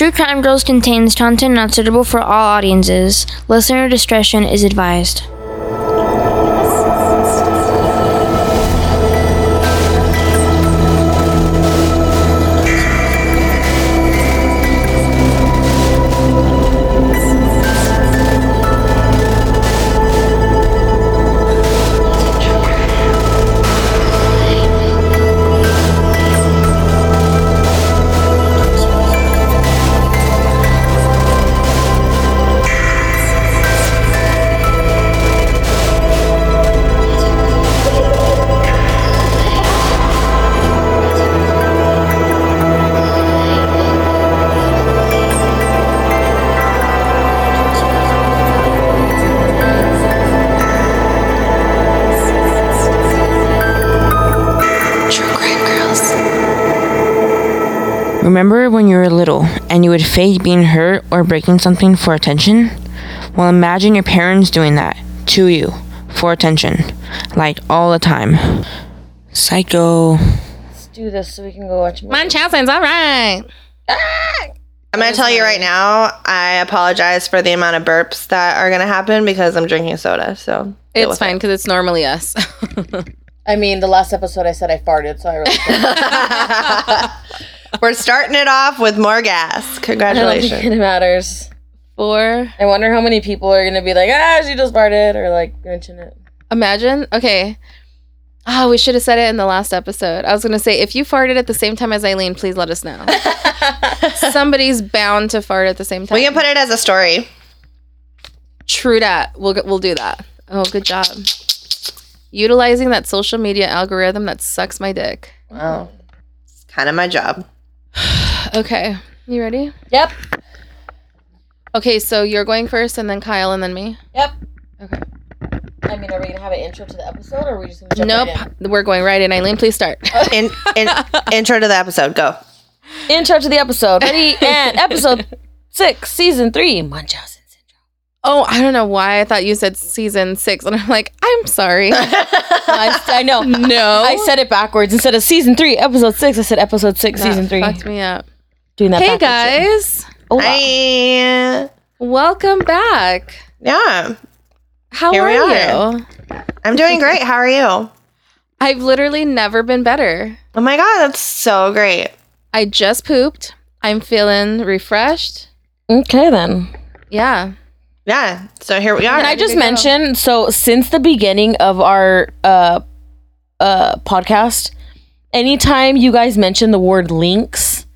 True Crime Girls contains content not suitable for all audiences. Listener discretion is advised. And you would fake being hurt or breaking something for attention? Well, imagine your parents doing that to you for attention, like all the time. Psycho. Let's do this so we can go watch. My Munchausen's all right. I'm gonna tell you right now. I apologize for the amount of burps that are gonna happen because I'm drinking soda. So It's fine because it's normally us. I mean, the last episode I said I farted, so I really. it. We're starting it off with more gas. I don't think Congratulations. it matters. Four. I wonder how many people are gonna be like, ah, she just farted, or like mention it. Imagine. Okay. Oh, we should have said it in the last episode. I was gonna say if you farted at the same time as Eileen, please let us know. Somebody's bound to fart at the same time. We can put it as a story. True that. We'll we'll do that. Oh, good job. Utilizing that social media algorithm that sucks my dick. Wow. It's kind of my job. Okay. You ready? Yep. Okay, so you're going first and then Kyle and then me. Yep. Okay. I mean, are we gonna have an intro to the episode, or are we just gonna jump Nope. right We're going right in. Eileen, please start. In, in, intro to the episode. Go. in? Intro to the episode. Ready? and episode six, season three, Munchausen syndrome. Oh, I don't know why I thought you said season six, and I'm like, I'm sorry. I, I know. no, I said it backwards instead of season three, episode six. I said episode six, That season three. Fucked me up. Doing that. Hey guys, Oh. Hi. welcome back. Yeah. How Here are, you? I'm doing great. How are you? I've literally never been better. Oh my God. That's so great. I just pooped. I'm feeling refreshed. Okay then. Yeah. Yeah. So here we are. Can I just to go. mention? So since the beginning of our uh uh podcast, anytime you guys mention the word links,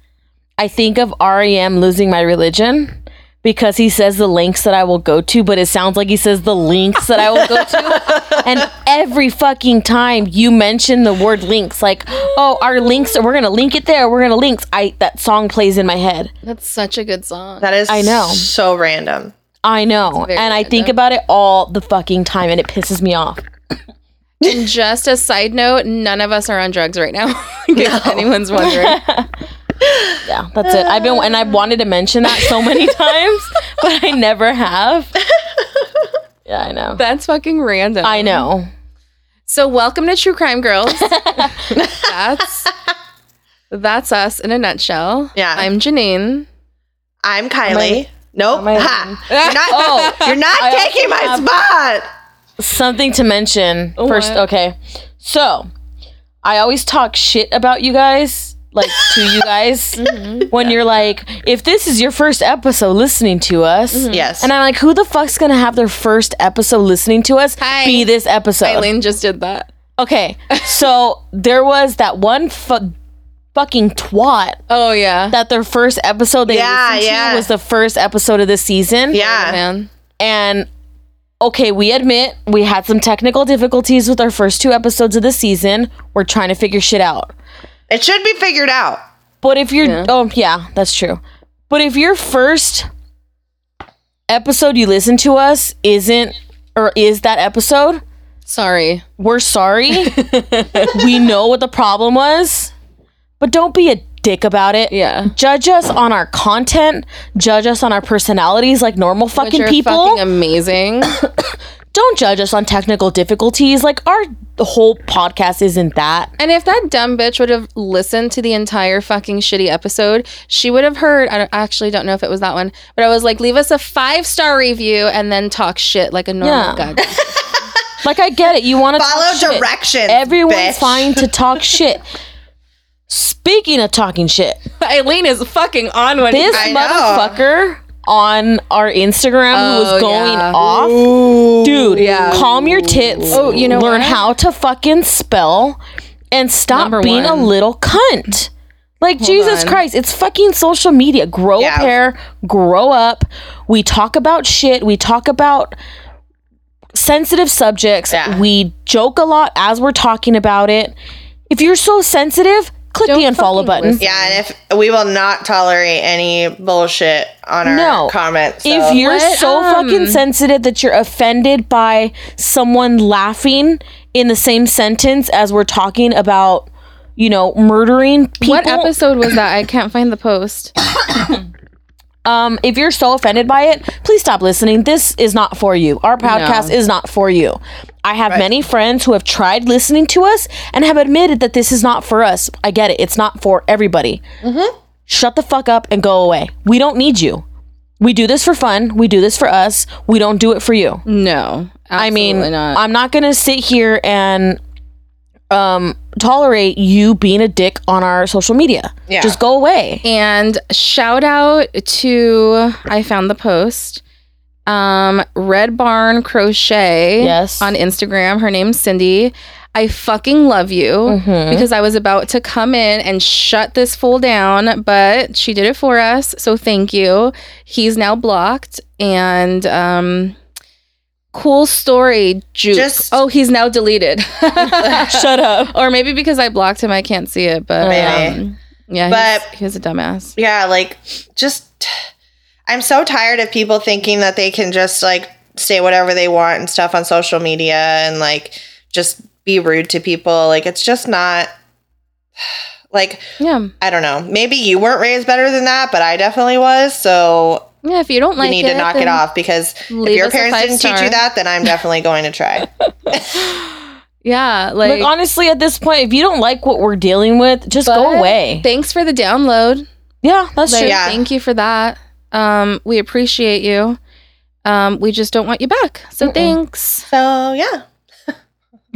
I think of REM losing my religion because he says the links that I will go to, but it sounds like he says the links that I will go to. and every fucking time you mention the word links, like, oh, our links, we're gonna link it there, we're gonna links. I that song plays in my head. That's such a good song. that is I know. so random. I know, very and I think about it all the fucking time, and it pisses me off. And just a side note, none of us are on drugs right now. In case anyone's wondering. Yeah, that's it. I've been and I've wanted to mention that so many times, but I never have. Yeah, I know. That's fucking random. I know. So welcome to True Crime Girls. that's that's us in a nutshell. Yeah. I'm Janine. I'm Kylie. Nope. Ha. You're not, Oh, you're not I taking my spot. Something to mention oh, first. What? Okay, so I always talk shit about you guys, like to you guys, mm-hmm. when you're like, if this is your first episode listening to us. Mm-hmm. Yes. And I'm like, who the fuck's gonna have their first episode listening to us Hi. be this episode? Eileen just did that. Okay, so there was that one fu- fucking twat Oh yeah. that their first episode they Yeah, listened yeah. to was the first episode of the season. yeah. man. And okay, we admit we had some technical difficulties with our first two episodes of the season. We're trying to figure shit out. It should be figured out. But if you're Yeah. oh yeah, that's true. But if your first episode you listen to us isn't or is that episode, Sorry. we're sorry. we know what the problem was. But don't be a dick about it. Yeah. Judge us on our content, judge us on our personalities like normal Which fucking are people. fucking amazing. don't judge us on technical difficulties. Like our whole podcast isn't that. And if that dumb bitch would have listened to the entire fucking shitty episode, she would have heard. I, don't, I actually don't know if it was that one, but I was like, leave us a five star review and then talk shit like a normal Yeah. guy. Like I get it. You want to Follow directions. Everyone's bitch. fine to talk shit. Speaking of talking shit, Eileen is fucking on one. this I know. motherfucker on our Instagram who Oh, was going yeah. off. Dude, yeah. calm your tits. Oh, you know learn what? how to fucking spell and stop Number being a little cunt. Like Jesus on. Christ, it's fucking social media. Grow Yeah. a pair, grow up. We talk about shit. We talk about sensitive subjects. Yeah. We joke a lot as we're talking about it. If you're so sensitive, click Don't the unfollow button. listen. Yeah, and if we will not tolerate any bullshit on our No. comments. so- If you're What, so um, fucking sensitive that you're offended by someone laughing in the same sentence as we're talking about, you know, murdering people, what episode was that? I can't find the post. um, if you're so offended by it, please stop listening. This is not for you. Our podcast is not for you. I have many friends who have tried listening to us and have admitted that this is not for us. I get it. It's not for everybody. Shut the fuck up and go away. We don't need you. We do this for fun. We do this for us. We don't do it for you. No, I mean, not. I'm not gonna sit here and um tolerate you being a dick on our social media. Yeah. Just go away. And shout out to I found the post. Um, Red Barn Crochet. Yes. On Instagram. Her name's Cindy. I fucking love you Mm-hmm. because I was about to come in and shut this fool down, but she did it for us. So thank you. He's now blocked and um cool story. Juke. Just- oh, he's now deleted. Shut up. or maybe because I blocked him, I can't see it. But Maybe. um, yeah, But- he's, he's a dumbass. yeah, like just I'm so tired of people thinking that they can just like say whatever they want and stuff on social media and like just be rude to people. Like it's just not like Yeah. I don't know. Maybe you weren't raised better than that, but I definitely was. So Yeah, if you don't like you need it, to knock it off because if your parents didn't teach you that, then I'm definitely going to try. Yeah, like, Like honestly, at this point, if you don't like what we're dealing with, just go away. Thanks for the download. yeah, that's Like, true. Yeah. Thank you for that. Um, we appreciate you. Um, we just don't want you back. So thanks. So yeah.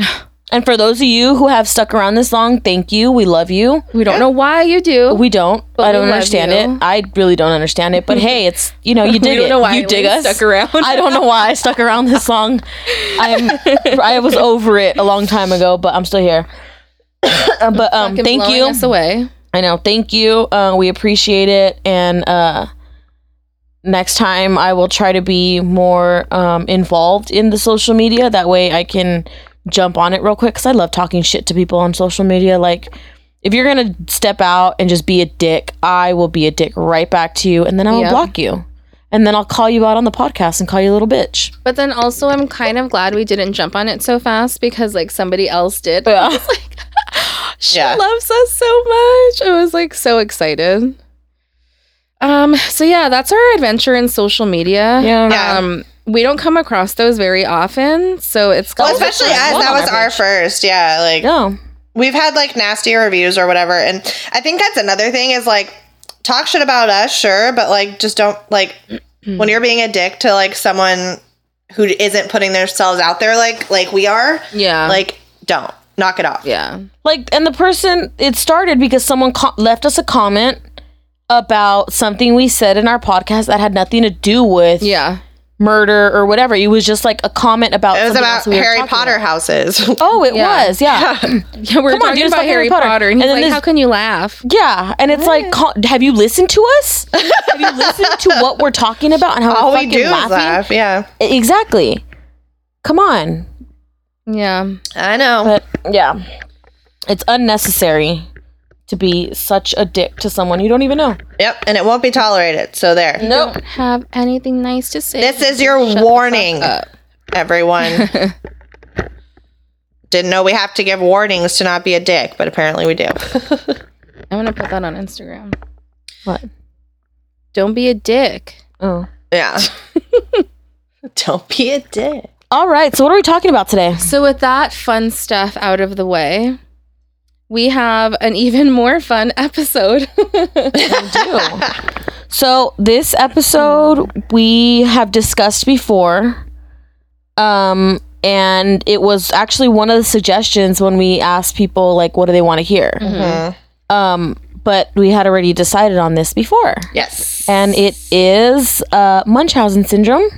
And for those of you who have stuck around this long, thank you. We love you. We don't know why you do. We don't. But I don't understand you. it. I really don't understand it. But hey, it's you know you dig don't it. know why you dig us. stuck around. I don't know why I stuck around this long. I'm I was over it a long time ago, but I'm still here. but um, thank you. Us away. I know. Thank you. Uh, we appreciate it. And uh, next time, I will try to be more um, involved in the social media. That way, I can jump on it real quick because I love talking shit to people on social media. Like, if you're gonna step out and just be a dick, I will be a dick right back to you, and then I will Yep. block you. And then I'll call you out on the podcast and call you a little bitch. But then also, I'm kind of glad we didn't jump on it so fast because like somebody else did. Yeah. It's like she Yeah. loves us so much. I was like so excited. Um. So yeah, that's our adventure in social media. Yeah. Yeah. Um. We don't come across those very often, so it's Well, especially as that was our our first. Yeah, like Yeah. we've had like nasty reviews or whatever and i think that's another thing is like talk shit about us sure but like just don't like when you're being a dick to like someone who isn't putting themselves out there like like we are Yeah. like don't knock it off yeah. like and the person it started because someone co- left us a comment about something we said in our podcast that had nothing to do with Yeah. Murder or whatever. It was just like a comment about it was about we harry potter about. houses. Oh it Yeah. was yeah. Yeah, we're Come on, talking dude, about Harry Harry Potter, Potter. and he's And then like, this- "How can you laugh?" yeah and it's like have you listened to us? Have you listened to what we're talking about and how all we're we fucking do is laugh yeah. Exactly. Come on. Yeah, i know. But yeah. It's unnecessary to be such a dick to someone you don't even know yep and it won't be tolerated so there nope don't have anything nice to say. this is your Shut warning everyone didn't know we have to give warnings to not be a dick but apparently we do I'm gonna put that on Instagram. what Don't be a dick. oh Yeah. Don't be a dick. All right. So what are we talking about today? So, with that fun stuff out of the way, we have an even more fun episode. So this episode we have discussed before. Um and it was actually one of the suggestions when we asked people like what do they want to hear. Mm-hmm. Um but we had already decided on this before. Yes. And it is uh Munchausen syndrome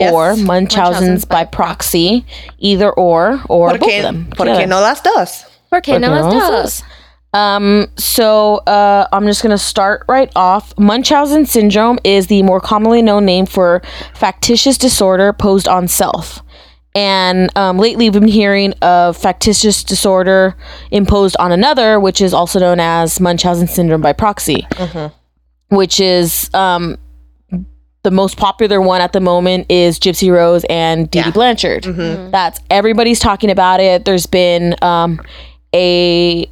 Yes. or Munchausen's by proxy, either or or both of them. porque no las dos. No las Porque no dos. Um, so uh, I'm just gonna start right off. Munchausen syndrome is the more commonly known name for factitious disorder posed on self. And um, lately, we've been hearing of factitious disorder imposed on another, which is also known as Munchausen syndrome by proxy, which is um, the most popular one at the moment is Gypsy Rose and Dee Dee Yeah. Blanchard. Mm-hmm. That's everybody's talking about it. There's been um, a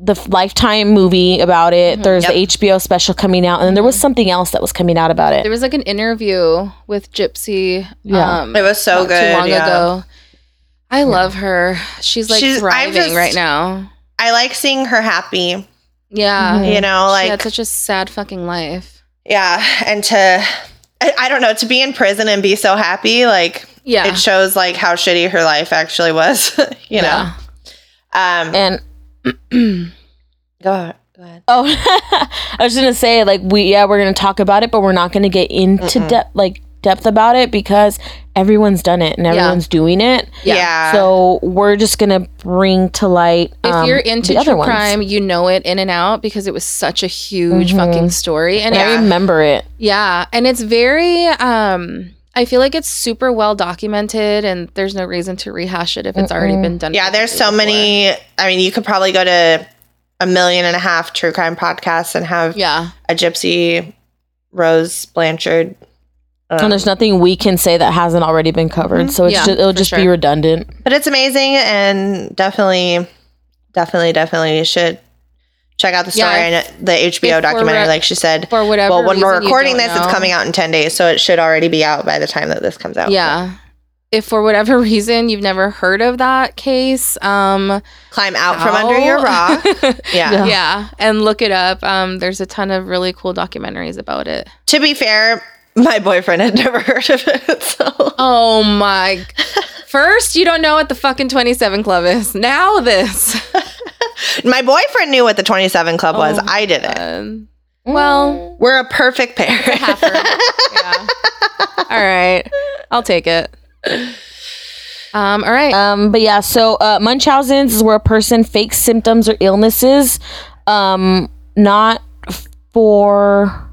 the Lifetime movie about it. Mm-hmm. There's the HBO special coming out, and then there was mm-hmm. something else that was coming out about it. There was like an interview with Gypsy. Yeah. um, It was so not good, Too long yeah. ago. I love her. She's like She's- thriving just- right now. I like seeing her happy. Yeah. Mm-hmm. You know, she like had such a sad fucking life. yeah, and to I, I don't know to be in prison and be so happy, like Yeah. it shows like how shitty her life actually was. you know. Yeah. Um. and Go ahead. Go ahead. oh, I was gonna say like we yeah we're gonna talk about it, but we're not gonna get into depth like depth about it because everyone's done it and everyone's doing it. Yeah. So we're just gonna bring to light. If um, you're into the other true ones. crime, you know it in and out because it was such a huge fucking story. And And I remember it. yeah, and it's very um I feel like it's super well documented and there's no reason to rehash it if it's already been done. yeah, there's so before. many. I mean, you could probably go to a million and a half true crime podcasts and have Yeah. a Gypsy Rose Blanchard. um, and there's nothing we can say that hasn't already been covered. So it's Yeah, just, it'll for just be redundant. but it's amazing and definitely, definitely, definitely you should check out the story Yeah, and the HBO documentary, re- like she said. For whatever Well, when we're recording this, it's coming out in 10 days, so it should already be out by the time that this comes out. Yeah. If for whatever reason you've never heard of that case, um Climb out from under your rock. Yeah. yeah. and look it up. Um there's a ton of really cool documentaries about it. To be fair, my boyfriend had never heard of it, so. Oh my First, you don't know what the fucking 27 club is. Now this. My boyfriend knew what the 27 Club was. I didn't. Um, well, We're a perfect pair. half yeah. All right. I'll take it. Um all right. Um, but yeah, so uh, Munchausen's is where a person fakes symptoms or illnesses, um, not for.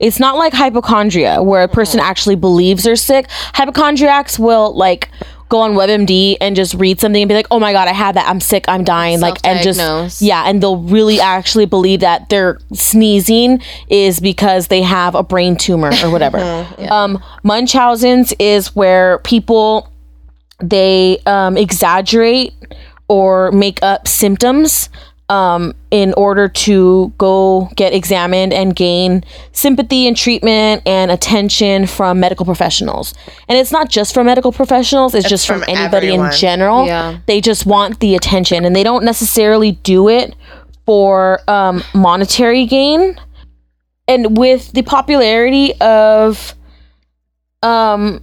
It's not like hypochondria where a person actually believes they're sick. Hypochondriacs will like go on WebMD and just read something and be like, "Oh my god, I had that. I'm sick. I'm dying." Like and just yeah, and they'll really actually believe that their sneezing is because they have a brain tumor or whatever. Um, Munchausen's is where people they um, exaggerate or make up symptoms um, in order to go get examined and gain sympathy and treatment and attention from medical professionals. And it's not just from medical professionals, it's, just from, from anybody everyone. in general. Yeah. They just want the attention and they don't necessarily do it for um, monetary gain. And with the popularity of um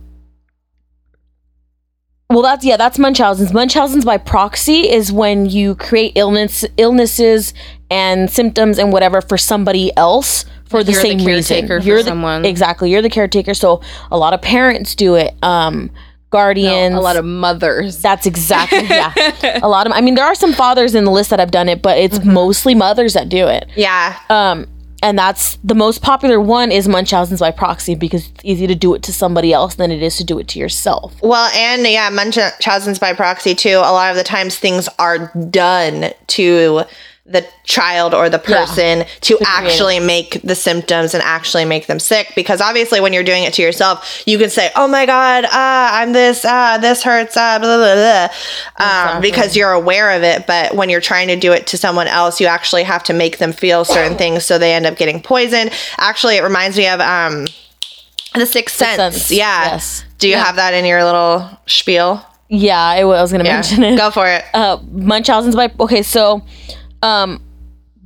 well, that's yeah, that's Munchausen's. Munchausen's by proxy is when you create illness, illnesses, and symptoms and whatever for somebody else for the you're the same reason. for you're the, someone. exactly. You're the caretaker. So a lot of parents do it. Um, guardians. a lot of mothers. That's exactly yeah. a lot of. I mean, there are some fathers in the list that have done it, but it's Mm-hmm. mostly mothers that do it. yeah. Um, and that's the most popular one is Munchausen's by proxy because it's easy to do it to somebody else than it is to do it to yourself. Well, and yeah, Munchausen's by proxy too. A lot of the times things are done to the child or the person to actually make the symptoms and actually make them sick because obviously when you're doing it to yourself you can say oh my god ah i'm this ah this hurts ah blah blah blah um, because you're aware of it but when you're trying to do it to someone else you actually have to make them feel certain things so they end up getting poisoned actually it reminds me of um The Sixth Sense. Sense, Yeah. yes. Do you have that in your little spiel? Yeah, I was gonna Yeah. mention it. Go for it. uh, Munchausen's by okay, so um,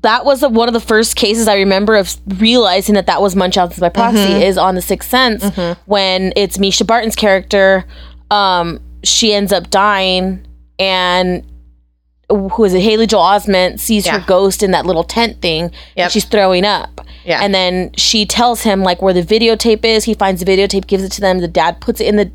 that was the, one of the first cases I remember of realizing that that was Munchausen's by proxy is on the Sixth Sense when it's Mischa Barton's character. Um, she ends up dying, and who is it? Haley Joel Osment sees Yeah. her ghost in that little tent thing. Yep. And she's throwing up. Yeah. And then she tells him like where the videotape is. He finds the videotape, gives it to them. The dad puts it in the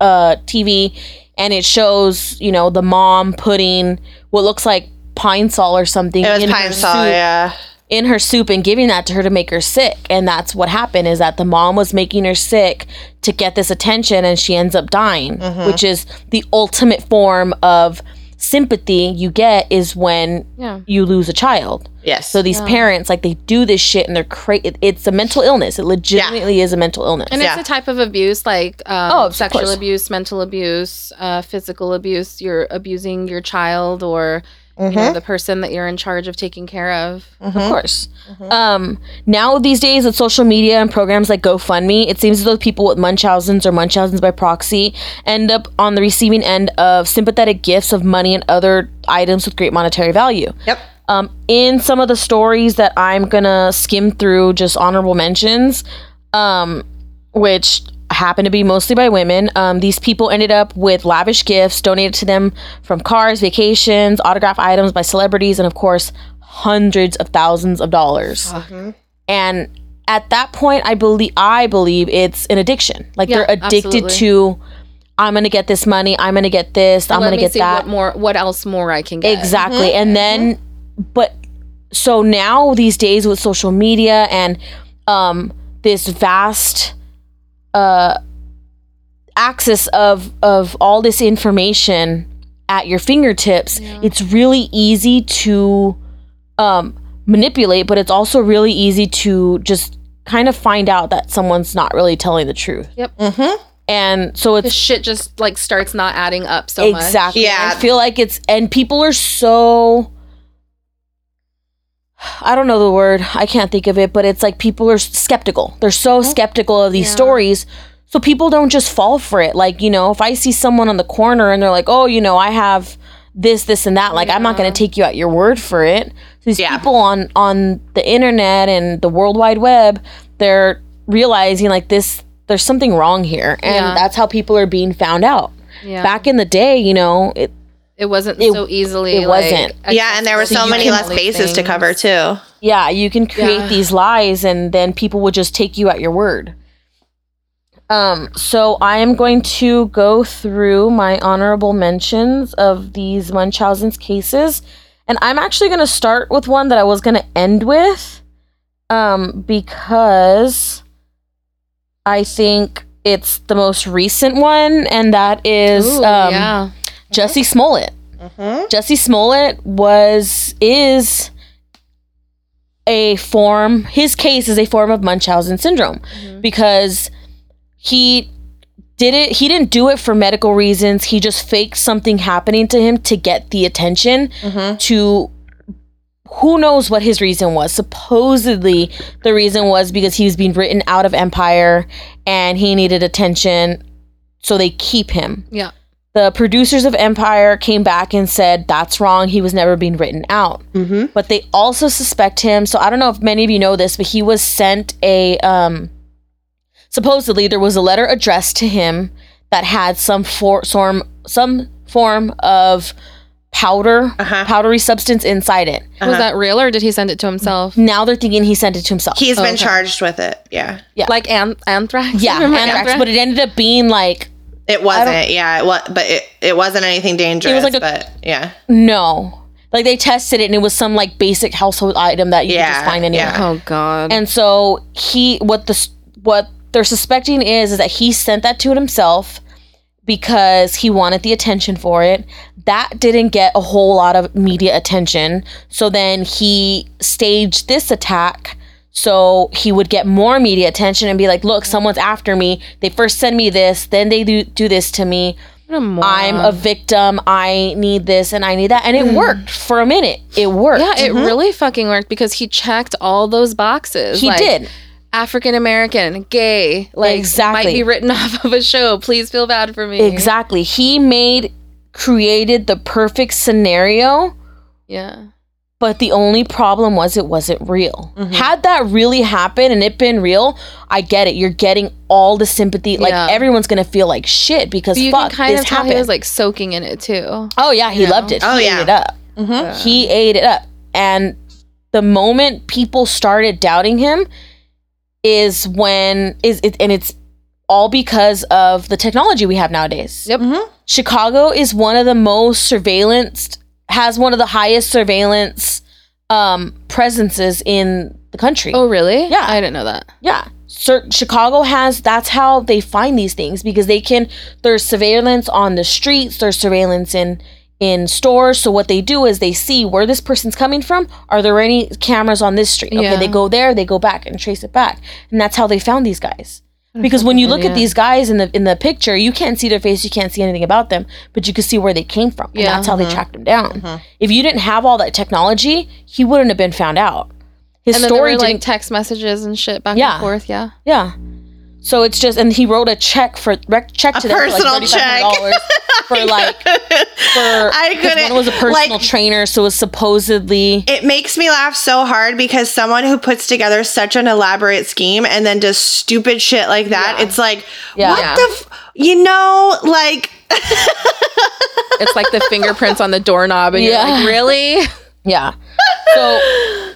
uh, TV, and it shows you know the mom putting what looks like pine sol or something It was in her Pine Sol, soup, yeah. in her soup and giving that to her to make her sick. And that's what happened is that the mom was making her sick to get this attention, and she ends up dying, Mm-hmm. which is the ultimate form of sympathy you get is when Yeah. you lose a child. Yes. So these parents, like, they do this shit and they're crazy. It's a mental illness. It legitimately is a mental illness. And Yeah. it's a type of abuse like um, Oh, sexual abuse, mental abuse, uh, physical abuse. You're abusing your child or you Mm-hmm. know the person that you're in charge of taking care of. Of course. Um, now these days with social media and programs like GoFundMe, it seems as though people with Munchausen's or Munchausen's by proxy end up on the receiving end of sympathetic gifts of money and other items with great monetary value. Yep. Um, in some of the stories that I'm gonna skim through, just honorable mentions, um, which happen to be mostly by women. Um, these people ended up with lavish gifts donated to them from cars, vacations, autograph items by celebrities, and of course, hundreds of thousands of dollars. And at that point, I believe I believe it's an addiction. Like Yeah, they're addicted absolutely. to. I'm gonna get this money. I'm gonna get this. I'm Let gonna get that. what more what else more I can get. Exactly. And then but so now these days with social media and um this vast uh access of of all this information at your fingertips, it's really easy to um manipulate, but it's also really easy to just kind of find out that someone's not really telling the truth. Yep. Mm-hmm. And so The it's shit just like starts not adding up so much. exactly. Yeah. I feel like it's and people are so I don't know the word. I can't think of it, but it's like people are skeptical. They're so skeptical of these stories. So people don't just fall for it. Like, you know, if I see someone on the corner and they're like, "Oh, you know, I have this, this and that." Like, I'm not going to take you at your word for it. These Yeah. people on on the internet and the World Wide Web, they're realizing like this there's something wrong here. And Yeah. that's how people are being found out Yeah. back in the day, you know, it, it wasn't it- so easily it like, wasn't. Yeah, and there were so accessible many less all these bases to cover too. yeah, you can create Yeah. these lies and then people would just take you at your word. Um, so I am going to go through my honorable mentions of these Munchausen's cases. And I'm actually going to start with one that I was going to end with um, because I think it's the most recent one, and that is Ooh, um, yeah. Mm-hmm. Jussie Smollett. Mm-hmm. Jussie Smollett was is a form his case is a form of Munchausen syndrome mm-hmm. because he did it he didn't do it for medical reasons he just faked something happening to him to get the attention mm-hmm. to who knows what his reason was supposedly the reason was because he was being written out of empire and he needed attention so they keep him Yeah. The producers of Empire came back and said that's wrong. He was never being written out. Mm-hmm. But they also suspect him. So I don't know if many of you know this, but he was sent a um, supposedly there was a letter addressed to him that had some for some some form of powder Uh-huh. powdery substance inside it. Was that real or did he send it to himself? Now they're thinking he sent it to himself. He's been okay. charged with it. Yeah. Yeah. Like an- anthrax? yeah, Remember anthrax, but it ended up being like It wasn't. Yeah. It was, but it, it wasn't anything dangerous. It was like a- but yeah. no. Like they tested it and it was some like basic household item that you could just find anywhere. yeah. Oh god. And so he what the what they're suspecting is is that he sent that to it himself because he wanted the attention for it. That didn't get a whole lot of media attention. So then he staged this attack so he would get more media attention and be like, "Look, someone's after me. They first send me this, then they do, do this to me. A. I'm a victim. I need this and I need that." And it mm-hmm. worked for a minute. It worked. Yeah, it mm-hmm. really fucking worked because he checked all those boxes. he Like, did. African American, gay, like Exactly. might be written off of a show. Please feel bad for me. Exactly. He made created the perfect scenario, Yeah. But the only problem was it wasn't real. Mm-hmm. Had that really happened and it been real, I get it. You're getting all the sympathy. Like Yeah. everyone's gonna feel like shit because But you fuck can kind this of happened. he was like soaking in it too. oh yeah, he you loved know? it. Oh, he yeah. ate it up. Mhm. He ate it up. And the moment people started doubting him is when is it and it's all because of the technology we have nowadays. Yep. Chicago is one of the most surveillanced has one of the highest surveillance um presences in the country. Oh, really? Yeah. I didn't know that. Yeah. Cer- Chicago has that's how they find these things because they can there's surveillance on the streets, there's surveillance in in stores. So what they do is they see where this person's coming from. Are there any cameras on this street? Okay, Yeah. they go there, they go back and trace it back. And that's how they found these guys. Because when you look at these guys in the in the picture, you can't see their face, you can't see anything about them, but you can see where they came from. And Yeah. that's how they uh-huh. tracked them down. Uh-huh. If you didn't have all that technology, he wouldn't have been found out. His And then there story were like didn't text messages and shit back Yeah. and forth. Yeah. yeah. So it's just, and he wrote a check for rec- check A to them for like $3,500 for like for I 'cause couldn't- One was a personal like- trainer, so it was supposedly It makes me laugh so hard because someone who puts together such an elaborate scheme and then does stupid shit like that, it's like, Yeah. what Yeah. the, f- you know, like, It's like the fingerprints on the doorknob, and Yeah. you're like, really? yeah. So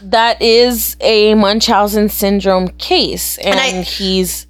that is a Munchausen syndrome case, and, I- he's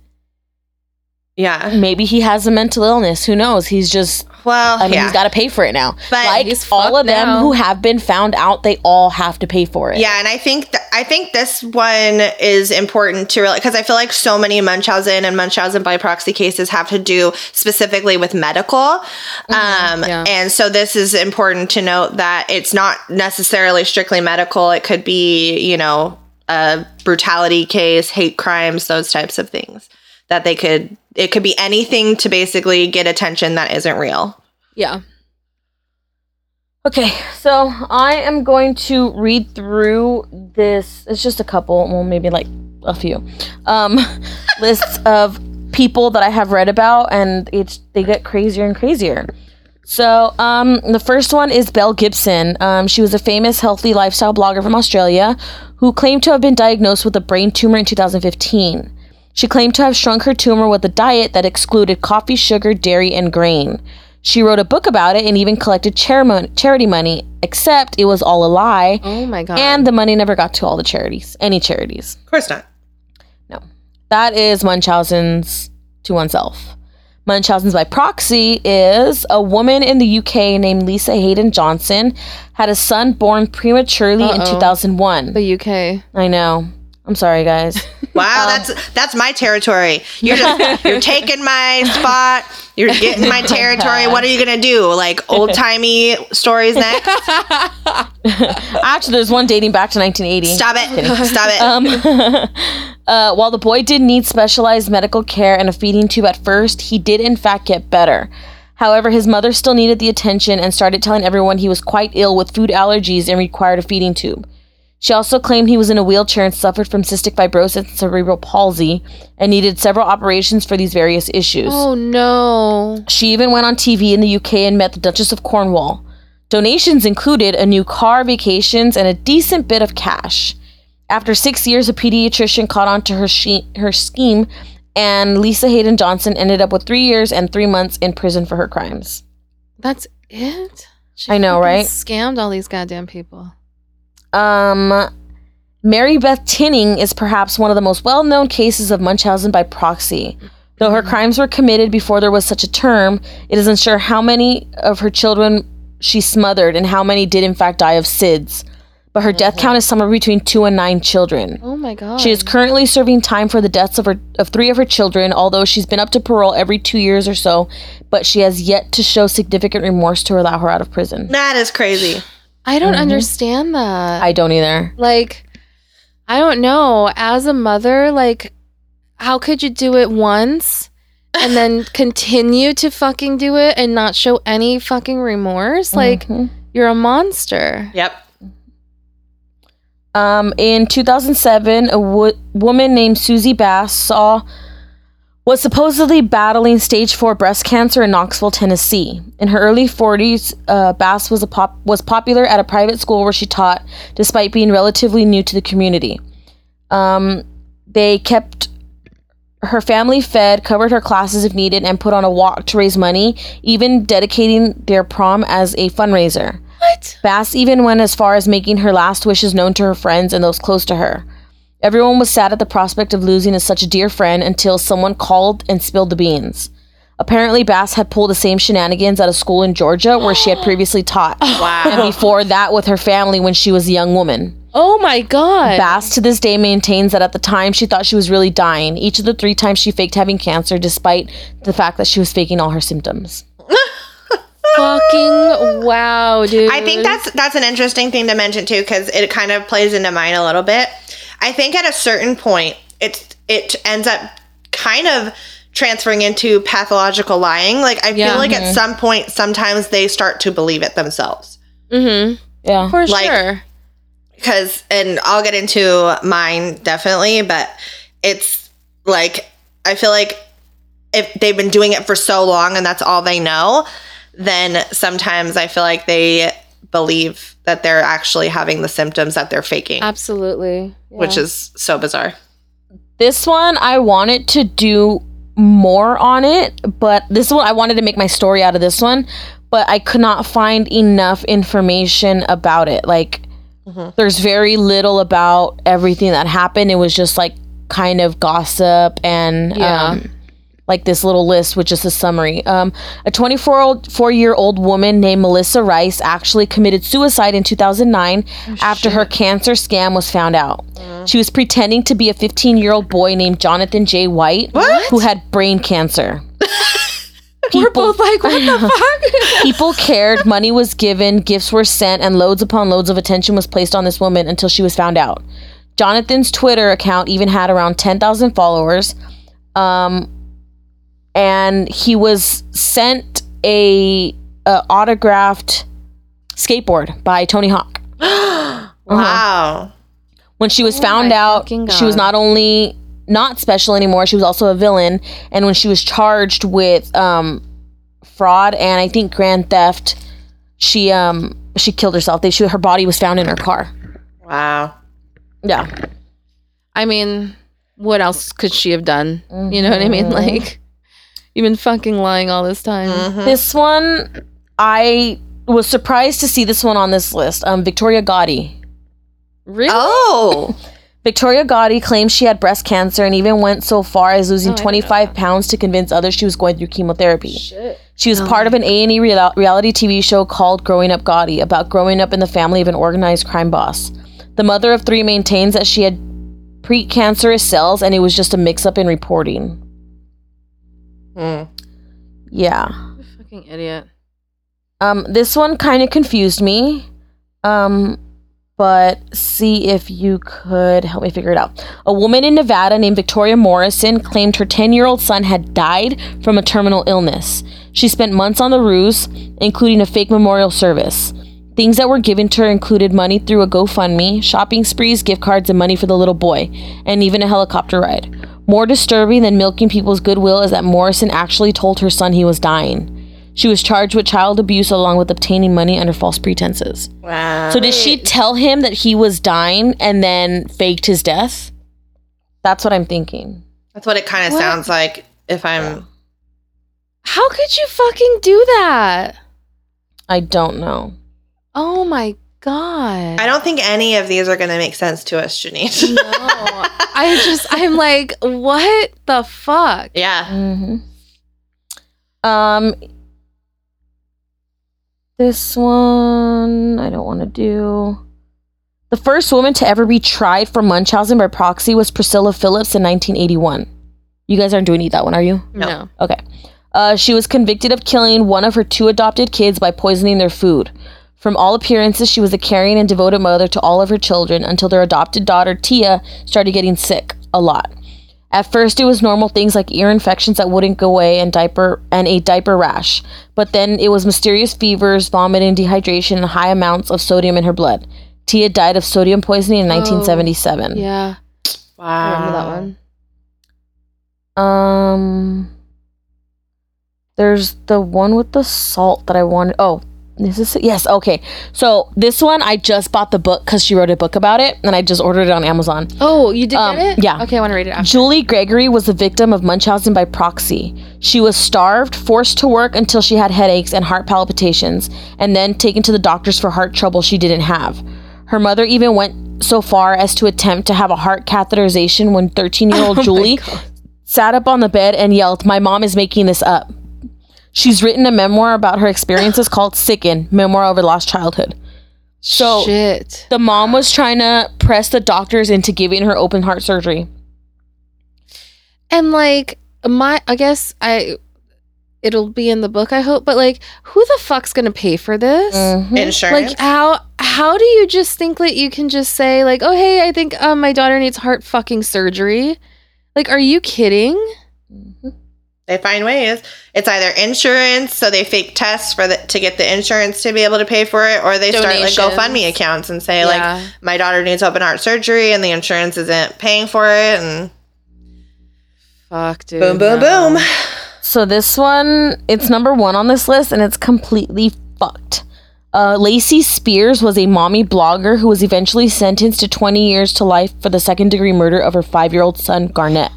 yeah. maybe he has a mental illness. Who knows? He's just. Well, I mean, yeah. he's got to pay for it now. But like all of them now. who have been found out, they all have to pay for it. Yeah, and I think th- I think this one is important to really because I feel like so many Munchausen and Munchausen by proxy cases have to do specifically with medical, um, yeah. and so this is important to note that it's not necessarily strictly medical. It could be you know a brutality case, hate crimes, those types of things that they could. It could be anything to basically get attention that isn't real. Yeah. Okay, so I am going to read through this. It's just a couple, well, maybe like a few um, lists of people that I have read about, and it's they get crazier and crazier. So, um, the first one is Belle Gibson. Um, she was a famous healthy lifestyle blogger from Australia who claimed to have been diagnosed with a brain tumor in 2015. She claimed to have shrunk her tumor with a diet that excluded coffee, sugar, dairy, and grain. She wrote a book about it and even collected charity money, except it was all a lie, Oh my god. and the money never got to all the charities, any charities. Of course not. No. That is Munchausen's to oneself. Munchausen's by proxy is a woman in the UK named Lisa Hayden Johnson had a son born prematurely in Uh-oh. 2001. the UK. I know. I'm sorry, guys. Wow, that's that's my territory. You're just you're taking my spot. You're getting my territory. What are you gonna do? Like old timey stories next? Actually, there's one dating back to 1980. Stop it! Stop it! Um, uh, while the boy did need specialized medical care and a feeding tube at first, he did in fact get better. However, his mother still needed the attention and started telling everyone he was quite ill with food allergies and required a feeding tube. She also claimed he was in a wheelchair and suffered from cystic fibrosis and cerebral palsy and needed several operations for these various issues. Oh no. She even went on TV in the UK and met the Duchess of Cornwall. Donations included a new car, vacations, and a decent bit of cash. After six years, a pediatrician caught on to her, she- her scheme, and Lisa Hayden Johnson ended up with three years and three months in prison for her crimes. That's it? She I know, right? Scammed all these goddamn people. Um, Mary Beth Tinning is perhaps one of the most well known cases of Munchausen by proxy. Though her crimes were committed before there was such a term, it is unsure how many of her children she smothered and how many did in fact die of SIDS. But her death count is somewhere between two and nine children. Oh my god. She is currently serving time for the deaths of her of three of her children, although she's been up to parole every two years or so, but she has yet to show significant remorse to allow her out of prison. that is crazy. I don't understand that. I don't either. like I don't know. As a mother, like how could you do it once and then continue to fucking do it and not show any fucking remorse? Like Mhm. you're a monster. Yep. Um, in 2007, a wo- woman named Susie Bass saw was supposedly battling stage four breast cancer in Knoxville, Tennessee. In her early 40s, uh, Bass was a pop- was popular at a private school where she taught, despite being relatively new to the community. Um, they kept her family fed, covered her classes if needed, and put on a walk to raise money, even dedicating their prom as a fundraiser. What? Bass even went as far as making her last wishes known to her friends and those close to her. Everyone was sad at the prospect of losing a such a dear friend until someone called and spilled the beans. Apparently, Bass had pulled the same shenanigans at a school in Georgia where she had previously taught. Wow. And before that, with her family when she was a young woman. Oh my god. Bass to this day maintains that at the time she thought she was really dying, each of the three times she faked having cancer, despite the fact that she was faking all her symptoms. Fucking wow, dude. I think that's that's an interesting thing to mention too, because it kind of plays into mine a little bit. I think at a certain point, it it ends up kind of transferring into pathological lying. Like I Yeah. feel like at some point, sometimes they start to believe it themselves. Mm-hmm. Yeah. For Like- sure. Because, and I'll get into mine definitely, but it's like I feel like if they've been doing it for so long and that's all they know, then sometimes I feel like they believe that they're actually having the symptoms that they're faking, Absolutely. which is so bizarre. This one I wanted to do more on it, but this one I wanted to make my story out of this one, but I could not find enough information about it. Like there's very little about everything that happened. It was just like kind of gossip and Yeah. um like this little list which is a summary. Um, a 24 old, four year old woman named Melissa Rice actually committed suicide in 2009 after her cancer scam was found out. She was pretending to be a 15 year old boy named Jonathan J. White who had brain cancer. We're both like, what the fuck? People cared, money was given, gifts were sent, and loads upon loads of attention was placed on this woman until she was found out. Jonathan's Twitter account even had around 10,000 followers. Um, and he was sent a, a autographed skateboard by Tony Hawk. Wow. When she was Oh found out, she was not only not special anymore, she was also a villain. And when she was charged with um, fraud and I think grand theft, she um she killed herself. They she, her body was found in her car. Wow. Yeah. I mean, what else could she have done? You know what I mean? Like, you've been fucking lying all this time. Mm-hmm. This one, I was surprised to see this one on this list. Um, Victoria Gotti. Really? Oh. Victoria Gotti claims she had breast cancer and even went so far as losing Oh, I didn't know 25 pounds to convince others she was going through chemotherapy. Shit. She was part of an A&E real- reality TV show called Growing Up Gotti about growing up in the family of an organized crime boss. The mother of three maintains that she had precancerous cells and it was just a mix-up in reporting. Hmm. Yeah. Fucking idiot. Um, this one kind of confused me. Um, but see if you could help me figure it out. A woman in Nevada named Victoria Morrison claimed her 10 year old son had died from a terminal illness. She spent months on the ruse, including a fake memorial service. Things that were given to her included money through a GoFundMe, shopping sprees, gift cards, and money for the little boy, and even a helicopter ride. More disturbing than milking people's goodwill is that Morrison actually told her son he was dying. She was charged with child abuse along with obtaining money under false pretenses. Wow. So did she tell him that he was dying and then faked his death? That's what I'm thinking. That's what it kind of sounds like if I'm. How could you fucking do that? I don't know. Oh my god. I don't think any of these are going to make sense to us, Janine. know. I just I'm like, what the fuck? yeah. hmm Um, this one I don't want to do. The first woman to ever be tried for Munchausen by proxy was Priscilla Phillips in 1981. You guys aren't doing that one, are you? No. Okay. Uh, she was convicted of killing one of her two adopted kids by poisoning their food. From all appearances, she was a caring and devoted mother to all of her children until their adopted daughter, Tia, started getting sick a lot. At first, it was normal things like ear infections that wouldn't go away and diaper and a diaper rash. But then it was mysterious fevers, vomiting, dehydration, and high amounts of sodium in her blood. Tia died of sodium poisoning in 1977. Yeah. Wow. I Wow. remember that one. Um, there's the one with the salt that I wanted. Oh, is this? Yes. Okay. So this one I just bought the book because she wrote a book about it, and I just ordered it on Amazon. Oh, you did Um, get it? yeah. Okay, I want to read it after. Julie Gregory was the victim of Munchausen by proxy. She was starved, forced to work until she had headaches and heart palpitations, and then taken to the doctors for heart trouble she didn't have. Her mother even went so far as to attempt to have a heart catheterization when 13 year old Julie sat up on the bed and yelled, My mom is making this up. She's written a memoir about her experiences called Sickened Memoir of a Lost Childhood. So Shit. the mom was trying to press the doctors into giving her open heart surgery. And like my I guess I it'll be in the book I hope, but like who the fuck's going to pay for this? Mhm. Insurance. Like how how do you just think that you can just say like, "Oh, hey, I think um, my daughter needs heart fucking surgery." Like, are you kidding? They find ways. It's either insurance, so they fake tests for the to get the insurance to be able to pay for it, or they start like GoFundMe accounts and say Yeah. like my daughter needs open heart surgery and the insurance isn't paying for it, and Fuck, dude. boom, boom, no. boom. So this one, it's number one on this list, and it's completely fucked. Uh, Lacey Spears was a mommy blogger who was eventually sentenced to 20 years to life for the second degree murder of her five year old son, Garnett.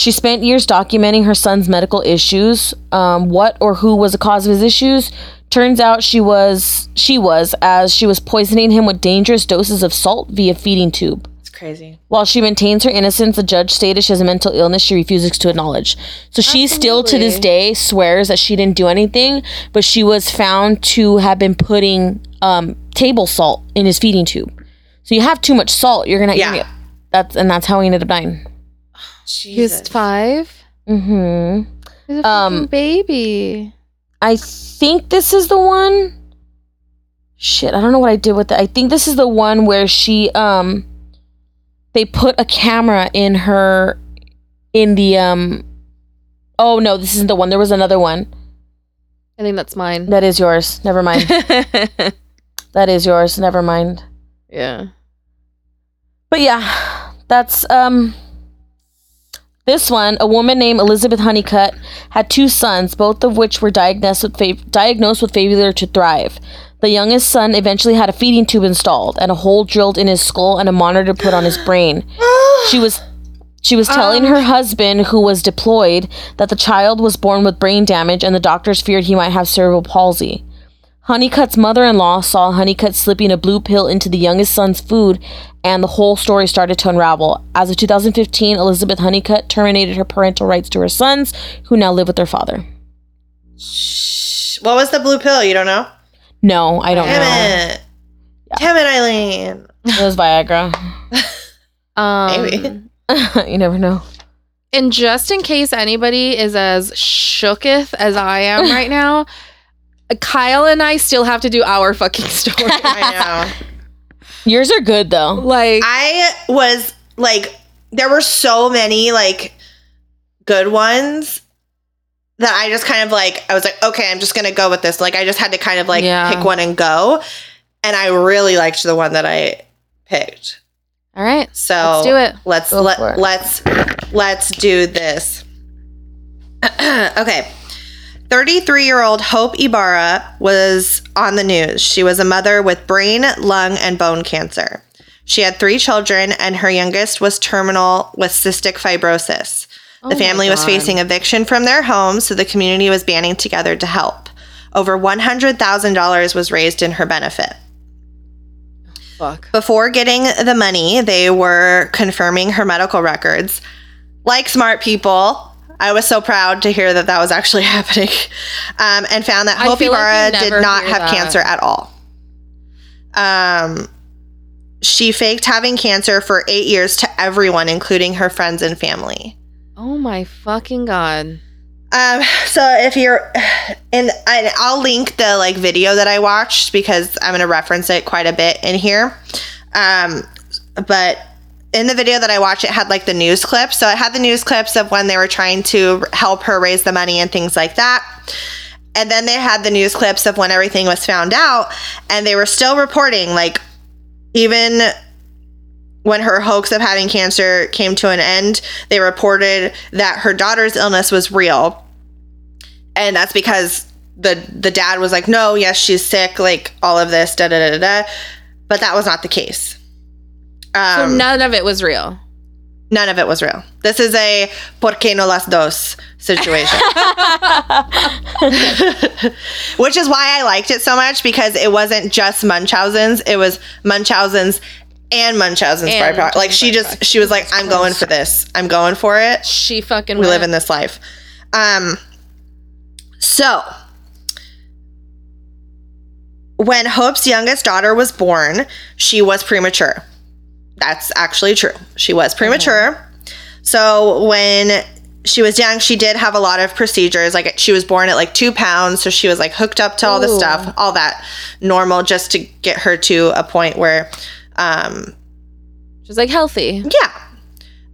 She spent years documenting her son's medical issues. Um, what or who was the cause of his issues? Turns out she was she was as she was poisoning him with dangerous doses of salt via feeding tube. It's crazy. While she maintains her innocence, the judge stated she has a mental illness she refuses to acknowledge. So she still to this day swears that she didn't do anything, but she was found to have been putting um, table salt in his feeding tube. So you have too much salt, you're gonna yeah. That's and that's how he ended up dying. Jesus. five. Mm-hmm. He's a Um, baby. I think this is the one. Shit, I don't know what I did with it. I think this is the one where she um they put a camera in her in the um Oh no, this isn't the one. There was another one. I think that's mine. That is yours. Never mind. that is yours. Never mind. yeah. But yeah, that's um this one, a woman named Elizabeth Honeycutt had two sons, both of which were diagnosed with fa- diagnosed with failure to thrive. The youngest son eventually had a feeding tube installed and a hole drilled in his skull and a monitor put on his brain. She was she was telling her um. husband who was deployed that the child was born with brain damage and the doctors feared he might have cerebral palsy. Honeycutt's mother-in-law saw Honeycutt slipping a blue pill into the youngest son's food and the whole story started to unravel. As of 2015, Elizabeth Honeycutt terminated her parental rights to her sons, who now live with their father. What was the blue pill? You don't know? No, I don't know. Damn it. Damn it, Eileen. It was Viagra. Um, Maybe. you never know. And just in case anybody is as shooketh as I am right now, Kyle and I still have to do our fucking story. I know. Yours are good though. like, I was like, there were so many like good ones that I just kind of like, I was like, okay, I'm just gonna go with this. Like, I just had to kind of like Yeah. pick one and go. And I really liked the one that I picked. all right, So let's do it. Let's Go let, for it. let's let's do this. okay. 33-year-old Hope Ibarra was on the news. She was a mother with brain, lung, and bone cancer. She had 3 children and her youngest was terminal with cystic fibrosis. Oh The family was facing eviction from their home, so the community was banding together to help. Over $100,000 was raised in her benefit. Fuck. Before getting the money, they were confirming her medical records. Like smart people, I was so proud to hear that that was actually happening um, and found that Hope feel like did not have that. cancer at all. Um, she faked having cancer for eight years to everyone, including her friends and family. Oh my fucking god. Um, so if you're, and I, I'll link the like video that I watched because I'm gonna reference it quite a bit in here. Um, but in the video that I watched, it had like the news clips. So it had the news clips of when they were trying to help her raise the money and things like that. And then they had the news clips of when everything was found out, and they were still reporting like even when her hoax of having cancer came to an end, they reported that her daughter's illness was real. And that's because the the dad was like, "No, yes, she's sick, like all of this, da da da da." But that was not the case. So Um, none of it was real. none of it was real. This is a por qué no las dos situation. Which is why I liked it so much because it wasn't just Munchausen's, it was Munchausen's and Munchausen's And proxy. Like she just she was like I'm going for this. I'm going for it. She fucking We live in this life. Um so when Hope's youngest daughter was born, she was premature. That's actually true. She was premature. So when she was young, she did have a lot of procedures. Like she was born at like two pounds, so she was like hooked up to all the Ooh. stuff, all that normal, just to get her to a point where, um, She's like healthy. yeah.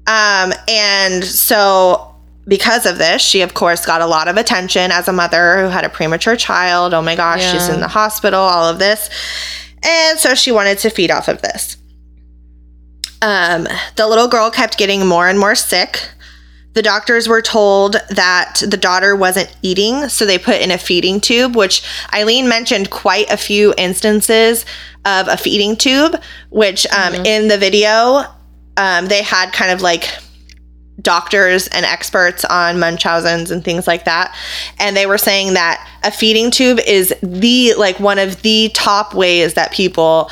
Um, and so because of this, she of course got a lot of attention as a mother who had a premature child. Oh my gosh, she's in the hospital, all of this. And so she wanted to feed off of this. Um, the little girl kept getting more and more sick. The doctors were told that the daughter wasn't eating, so they put in a feeding tube, which Eileen mentioned quite a few instances of a feeding tube, which um, in the video, um, they had kind of like doctors and experts on Munchausen's and things like that. And they were saying that a feeding tube is the, like, one of the top ways that people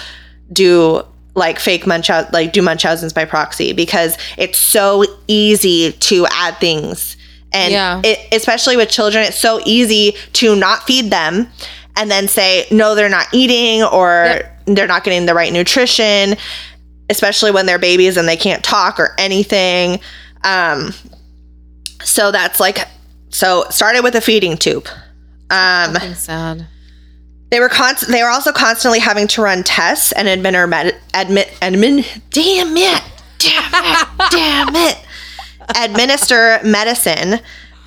do like fake Munchausen, like do Munchausen's by proxy because it's so easy to add things. And Yeah. it, especially with children, it's so easy to not feed them and then say, no, they're not eating or Yep. they're not getting the right nutrition, especially when they're babies and they can't talk or anything. Um, so that's like, so started with a feeding tube. Um, sad. They were const- they were also constantly having to run tests and administer med- admit admin damn it damn it damn it administer medicine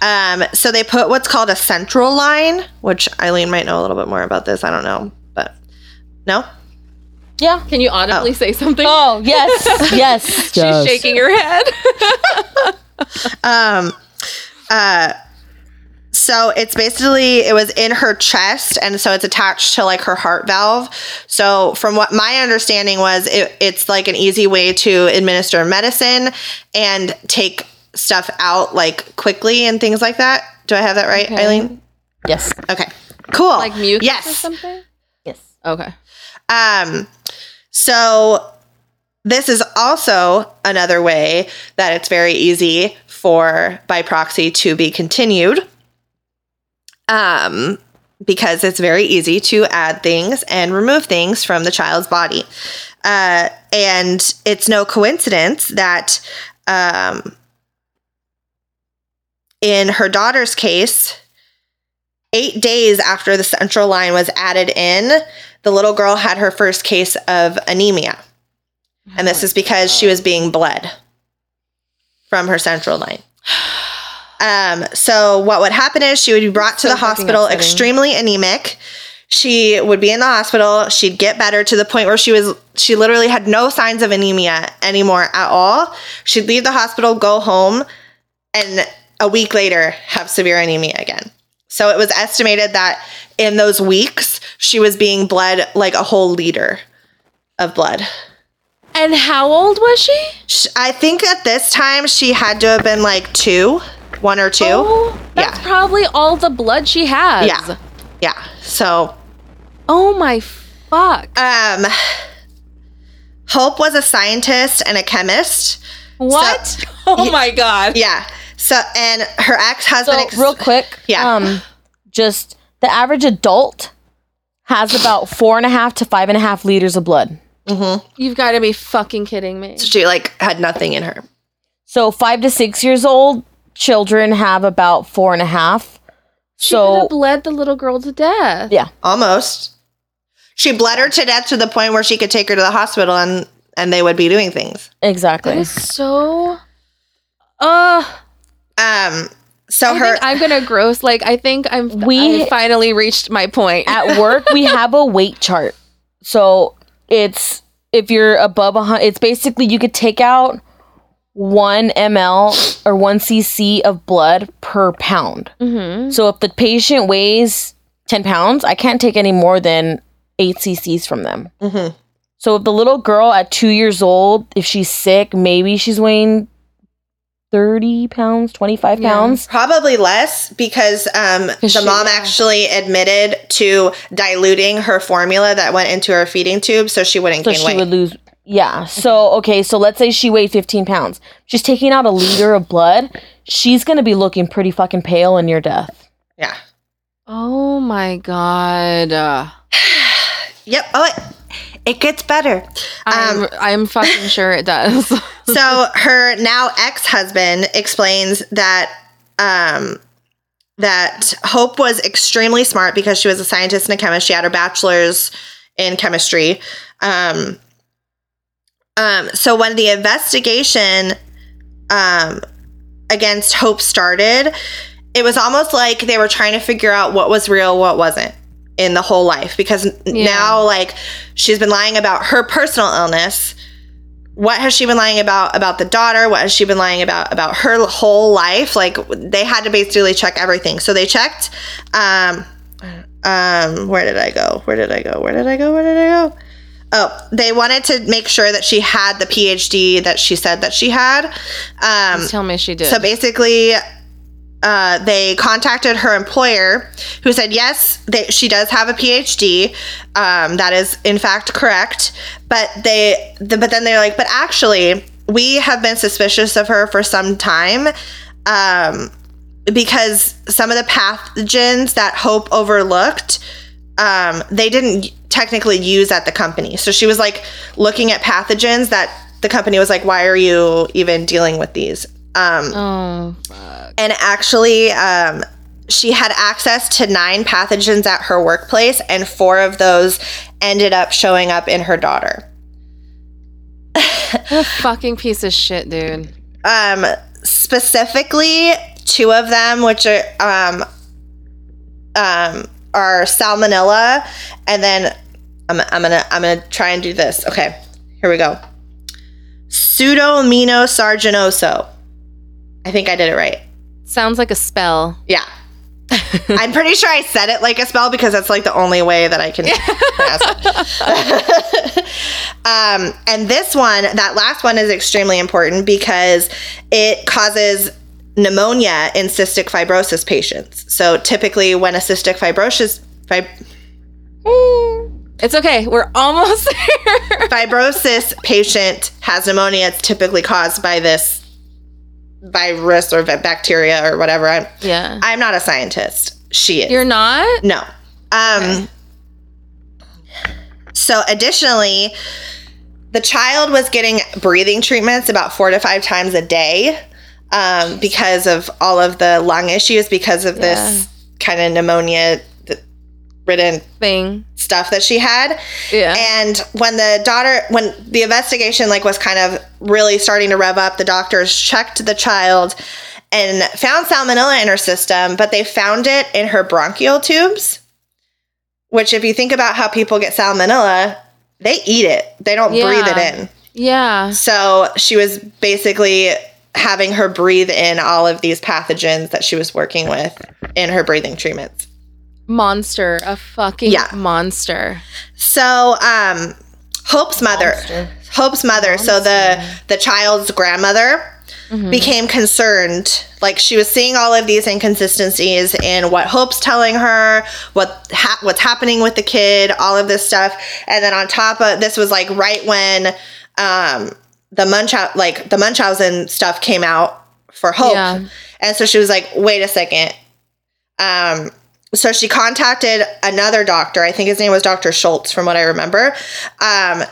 um, so they put what's called a central line which Eileen might know a little bit more about this I don't know but no Yeah. Can you audibly say something? Oh yes, yes. She's shaking her head. um uh so it's basically it was in her chest and so it's attached to like her heart valve so from what my understanding was it, it's like an easy way to administer medicine and take stuff out like quickly and things like that do i have that right Okay. eileen Yes. okay cool like mucus or something? Yes. Okay. Um, so this is also another way that it's very easy for by proxy to be continued. Um, because it's very easy to add things and remove things from the child's body. Uh, and it's no coincidence that um, in her daughter's case, eight days after the central line was added in, the little girl had her first case of anemia. And this is because she was being bled from her central line. Um, so what would happen is she would be brought to So the hospital upsetting. extremely anemic. She would be in the hospital. She'd get better to the point where she was she literally had no signs of anemia anymore at all. She'd leave the hospital, go home, and a week later have severe anemia again. So it was estimated that in those weeks she was being bled like a whole liter of blood. And how old was she? I think at this time she had to have been like two, one or two. Oh, that's Yeah. probably all the blood she has. Yeah. Yeah. So, Oh my fuck. um, Hope was a scientist and a chemist. What? oh my god. Yeah. So, and her ex So husband. ex- real quick, Yeah. Um, just the average adult has about four and a half to five and a half liters of blood. Mm-hmm. You've got to be fucking kidding me. she like had nothing in her. So five to six years old children have about four and a half. She could So have bled the little girl to death. yeah, Almost. She bled her to death to the point where she could take her to the hospital and and they would be doing things. That exactly. is so. Uh, Um. So I her. think I'm gonna gross. Like I think I'm. We- I finally reached my point. At work, we have a weight chart. So it's if you're above a hundred, it's basically you could take out one ml or one cc of blood per pound. Mm-hmm. So if the patient weighs 10 pounds, I can't take any more than eight cc's from them. Mhm. So if the little girl at two years old, if she's sick, maybe she's weighing 30 pounds, 25 Yeah. pounds. Probably less because um, the she- mom actually admitted to diluting her formula that went into her feeding tube so she wouldn't So gain she weight. would lose. Yeah. So, okay. So let's say she weighed 15 pounds. She's taking out a liter of blood. She's going to be looking pretty fucking pale and near death. yeah. Oh my god. Uh, Yep. Oh, it, it gets better. I'm Um, I'm fucking sure it does. so her now ex-husband explains that um that Hope was extremely smart because she was a scientist and a chemist. She had her bachelor's in chemistry. Um, um, so when the investigation um, against Hope started, it was almost like they were trying to figure out what was real, what wasn't in the whole life because Yeah. now like she's been lying about her personal illness. What has she been lying about about the daughter? What has she been lying about about her whole life? Like they had to basically check everything. So they checked um um where did i go? Where did i go? Where did i go? Where did i go oh they wanted to make sure that she had the phd that she said that she had um Tell me she did. so basically, uh, they contacted her employer, who said yes, they, she does have a PhD. Um, that is in fact correct. But they, the, but then they're like, but actually, we have been suspicious of her for some time. Um, because some of the pathogens that Hope overlooked, um, they didn't technically use at the company. So she was like looking at pathogens that the company was like, why are you even dealing with these? Um, oh, and actually, um, she had access to nine pathogens at her workplace, and four of those ended up showing up in her daughter. what a fucking piece of shit, dude. Um, specifically, two of them, which are um, um, are salmonella, and then I'm, I'm gonna I'm gonna try and do this. Okay, here we go. Pseudomonas I think I did it right. Sounds like a spell. Yeah. I'm pretty sure I said it like a spell because that's like the only way that I can pronounce it. um, and this one, that last one is extremely important because it causes pneumonia in cystic fibrosis patients. So typically, when a cystic fibrosis fib- It's okay. We're almost there. fibrosis patient has pneumonia, it's typically caused by this virus or bacteria or whatever. I'm yeah. I'm not a scientist. She is. You're not? No. Um so additionally, the child was getting breathing treatments about 4 to 5 times a day um because of all of the lung issues because of this kind of pneumonia ridden Thing. stuff that she had. Yeah. And when the daughter, when the investigation like was kind of really starting to rev up, the doctors checked the child and found salmonella in her system, but they found it in her bronchial tubes. Which, if you think about how people get salmonella, they eat it; they don't breathe it in. yeah. So she was basically having her breathe in all of these pathogens that she was working with in her breathing treatments. Monster. A fucking Yeah. monster. So, um, Hope's mother, Hope's mother, so the the child's grandmother became concerned. Like she was seeing all of these inconsistencies in what Hope's telling her, what ha- what's happening with the kid, all of this stuff, and then on top of this was like right when um, the Munchausen, like the Munchausen stuff came out for Hope, Yeah. and so she was like, "Wait a second. Um, so she contacted another doctor. I think his name was Dr. Schultz, from what I remember. Um,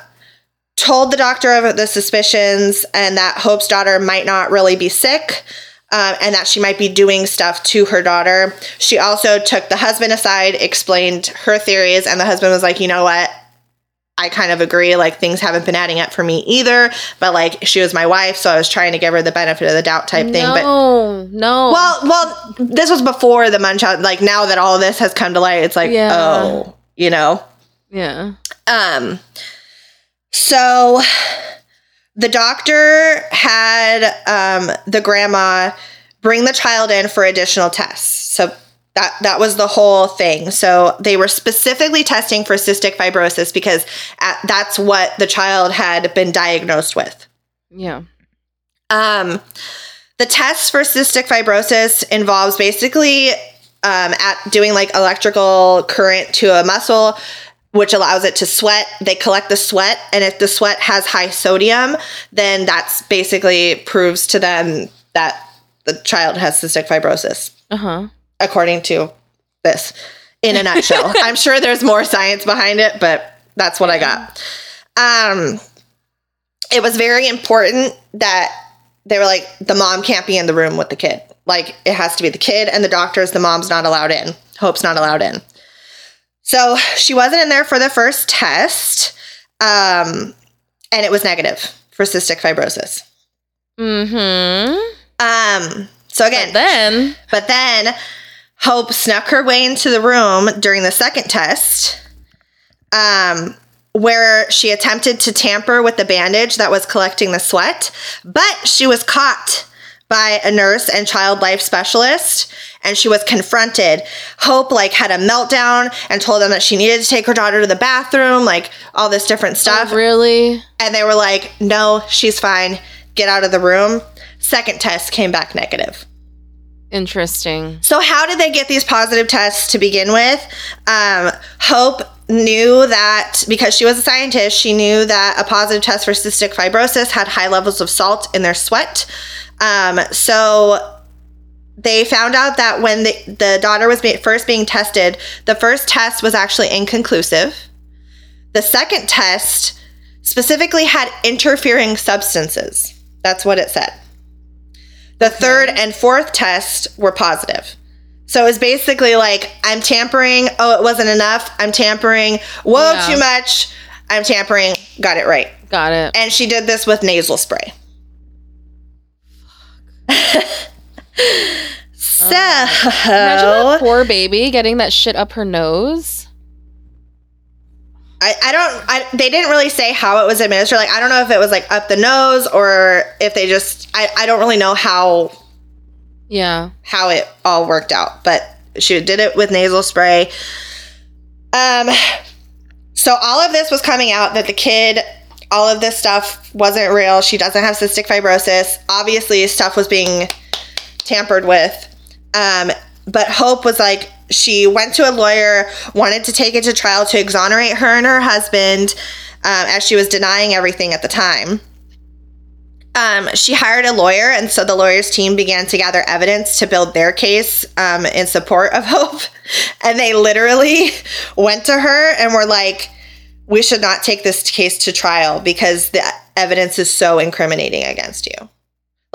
told the doctor of the suspicions and that Hope's daughter might not really be sick. Um, and that she might be doing stuff to her daughter. She also took the husband aside, explained her theories, and the husband was like, you know what? I kind of agree. Like, things haven't been adding up for me either. But, like, she was my wife, so I was trying to give her the benefit of the doubt type thing. But No, no. well, well, this was before the Munchausen. Like now that all this has come to light, it's like, Yeah. oh, you know. yeah. Um. So the doctor had um, the grandma bring the child in for additional tests. So that that was the whole thing. So they were specifically testing for cystic fibrosis because at, that's what the child had been diagnosed with. Yeah. Um, the test for cystic fibrosis involves basically um, at doing like electrical current to a muscle, which allows it to sweat. They collect the sweat, and if the sweat has high sodium, then that's basically proves to them that the child has cystic fibrosis, Uh huh. According to this. In a nutshell, I'm sure there's more science behind it, but that's what I got. Um, it was very important that they were like the mom can't be in the room with the kid. Like it has to be the kid and the doctors. The mom's not allowed in. Hope's not allowed in. So she wasn't in there for the first test, um, and it was negative for cystic fibrosis. Mm-hmm. Um, so again, But then but then Hope snuck her way into the room during the second test, um, where she attempted to tamper with the bandage that was collecting the sweat, but she was caught by a nurse and child life specialist and she was confronted. Hope like had a meltdown and told them that she needed to take her daughter to the bathroom like all this different stuff. really? And they were like no she's fine. Get out of the room. Second test came back negative interesting. so, how did they get these positive tests to begin with? Um, Hope knew that because she was a scientist, she knew that a positive test for cystic fibrosis had high levels of salt in their sweat. Um, so, they found out that when the, the daughter was be- first being tested, the first test was actually inconclusive. The second test specifically had interfering substances. That's what it said. The third and fourth test were positive. So it was basically like, I'm tampering. Oh, it wasn't enough. I'm tampering. Whoa, Yeah. too much. I'm tampering. Got it right. Got it. And she did this with nasal spray. so, Imagine that poor baby getting that shit up her nose. I, I don't I, they didn't really say how it was administered. Like i don't know if it was like up the nose or if they just i, I don't really know how Yeah. how it all worked out but she did it with nasal spray. Um so all of this was coming out that the kid all of this stuff wasn't real. She doesn't have cystic fibrosis. Obviously stuff was being tampered with. Um but hope was like she went to a lawyer wanted to take it to trial to exonerate her and her husband um, as she was denying everything at the time um, she hired a lawyer, and so the lawyer's team began to gather evidence to build their case um, in support of Hope. And they literally went to her and were like, We should not take this case to trial because the evidence is so incriminating against you.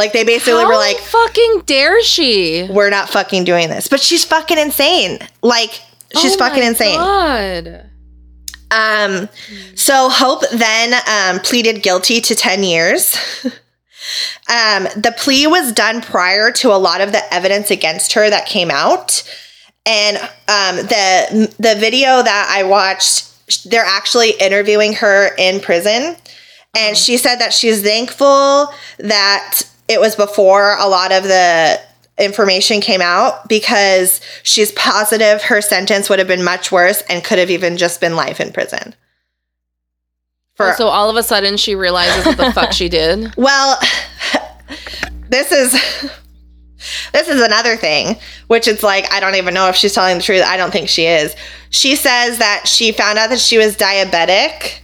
Like, they basically How were like, fucking dare she? We're not fucking doing this. But she's fucking insane. Like, she's Oh fucking my insane. God. Um, so Hope then um, pleaded guilty to 10 years. um, the plea was done prior to a lot of the evidence against her that came out. And um, the the video that I watched, they're actually interviewing her in prison. And she said that she's thankful that it was before a lot of the information came out because she's positive her sentence would have been much worse and could have even just been life in prison. For oh, so all of a sudden she realizes what the fuck she did. well, this is this is another thing, which it's like I don't even know if she's telling the truth. I don't think she is. She says that she found out that she was diabetic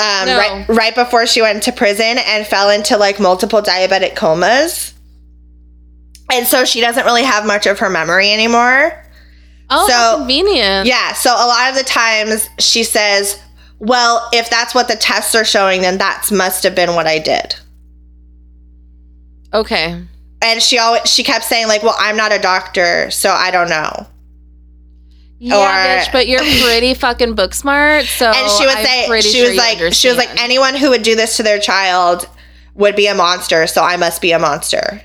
um, No. right right before she went to prison and fell into like multiple diabetic comas. And so she doesn't really have much of her memory anymore. Oh, So- convenient. Yeah, so a lot of the times she says, "Well, if that's what the tests are showing, then that must have been what I did." Okay. And she always she kept saying like, "Well, I'm not a doctor, so I don't know." Yeah, Or- bitch, but you're pretty fucking book smart. So and she would say she sure was like she was like anyone who would do this to their child would be a monster, so I must be a monster.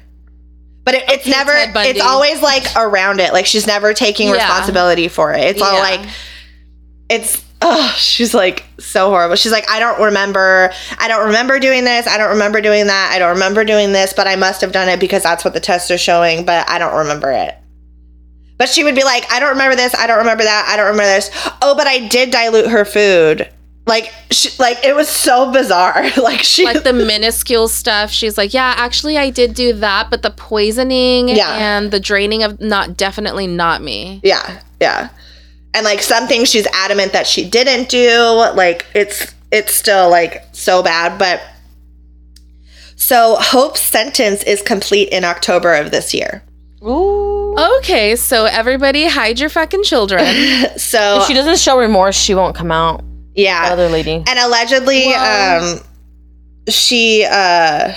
But it, it's Okay, never it's always like around it. Like she's never taking Yeah. responsibility for it. It's all Yeah. like it's oh, she's like so horrible. She's like, I don't remember. I don't remember doing this. I don't remember doing that. I don't remember doing this, but I must have done it because that's what the tests are showing, but I don't remember it. But she would be like, I don't remember this. I don't remember that. I don't remember this. Oh, but I did dilute her food. Like, she, like it was so bizarre. like she, like the minuscule stuff. She's like, yeah, actually, I did do that, but the poisoning Yeah. and the draining of not definitely not me. yeah, yeah. And like something she's adamant that she didn't do. Like it's it's still like so bad, but so Hope's sentence is complete in October of this year. Ooh. Okay, so everybody hide your fucking children. So If she doesn't show remorse, she won't come out. The yeah, other lady. and allegedly Well- um she uh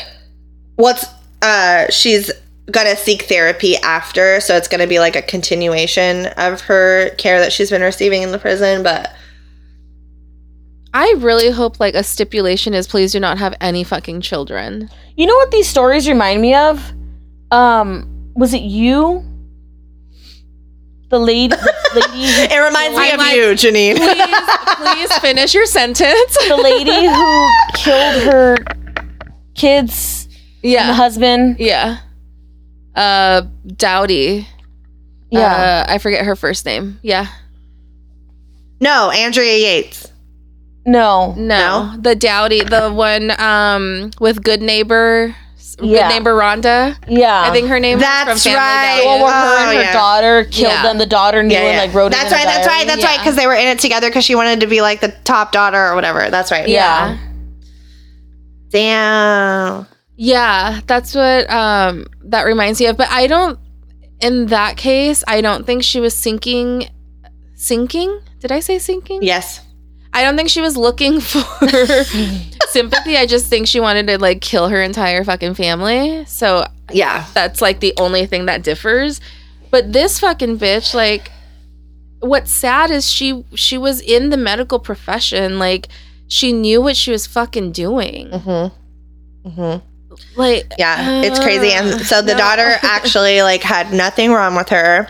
what's uh she's gonna seek therapy after so it's gonna be like a continuation of her care that she's been receiving in the prison but I really hope like a stipulation is please do not have any fucking children. You know what these stories remind me of? Um, was it you? The lady, the lady, it reminds me of like- you janine Please, please finish your sentence. the lady who killed her kids, and the yeah, husband. yeah. Uh, Dowdy. Yeah. uh, I forget her first name. Yeah, no andrea yates no. no, the Dowdy, the one um with Good Neighbor, Yeah. Good Neighbor Rhonda. Yeah. I think her name That's was from Family right. the one where her Oh, and her yeah. daughter killed Yeah. them. The daughter knew and like wrote it. that's in right a that's right diary. that's right because they were in it together because she wanted to be like the top daughter or whatever that's right Yeah. damn Yeah, that's what um that reminds me of. But I don't in that case, I don't think she was sinking sinking? Did I say sinking? yes I don't think she was looking for sympathy. I just think she wanted to like kill her entire fucking family. So yeah that's like the only thing that differs. But this fucking bitch, like what's sad is she she was in the medical profession. Like she knew what she was fucking doing. mm-hmm mm-hmm Like Yeah, it's crazy. And so the no. daughter actually like had nothing wrong with her.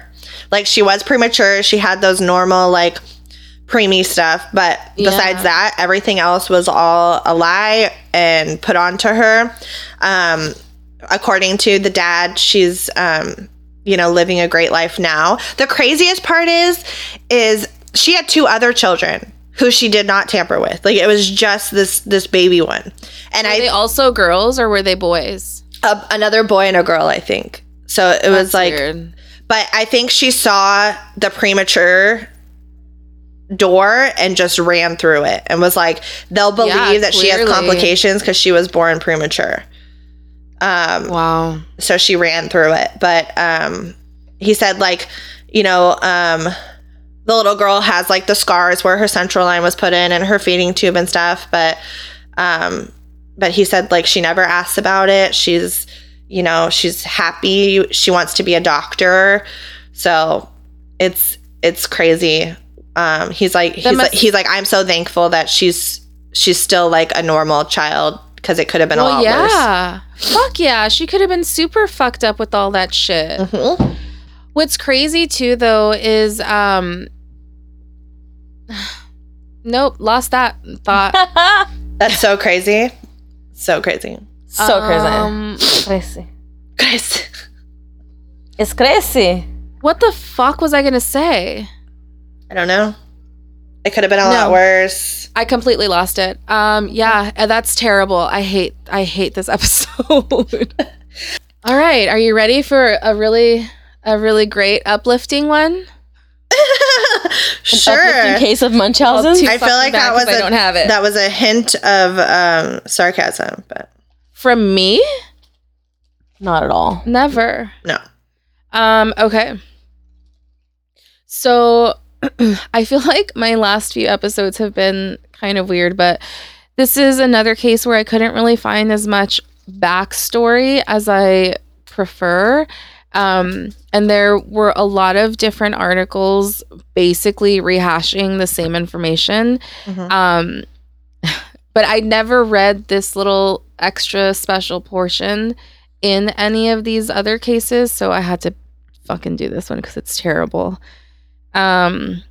Like she was premature. She had those normal like preemie stuff, but besides that, everything else was all a lie and put onto her. Um, according to the dad, she's um, you know living a great life now. The craziest part is, is she had two other children who she did not tamper with. Like it was just this this baby one, and Were I they also girls or were they boys? a, another boy and a girl, I think. So it was like, weird. but I think she saw the premature door and just ran through it and was like, they'll believe Yeah, that she has complications because she was born premature. Um, wow. so she ran through it. But um, he said, like, you know, um, the little girl has like the scars where her central line was put in and her feeding tube and stuff. But, um, but he said like she never asks about it. She's, you know, she's happy. She wants to be a doctor. So it's it's crazy. Um, he's like he's must- like he's like I'm so thankful that she's she's still like a normal child because it could have been a Well, lot worse. yeah. Fuck yeah. She could have been super fucked up with all that shit. Mhm. What's crazy too though is um Nope, lost that thought. That's so crazy. So crazy. so crazy. Um, Crazy. Guys. It's crazy. what the fuck was I gonna say? I don't know. It could have been a No. lot worse. I completely lost it. Um, yeah, uh, that's terrible. I hate I hate this episode. All right, are you ready for a really a really great uplifting one? sure. In case of Munchausen. I feel like that was 'cause I a, don't have it. That was a hint of um, sarcasm, but From me? Not at all. Never. no. Um, okay. So I feel like my last few episodes have been kind of weird, but this is another case where I couldn't really find as much backstory as I prefer. Um, and there were a lot of different articles basically rehashing the same information. Mhm. Um, but I never read this little extra special portion in any of these other cases, so I had to fucking do this one because it's terrible. Um,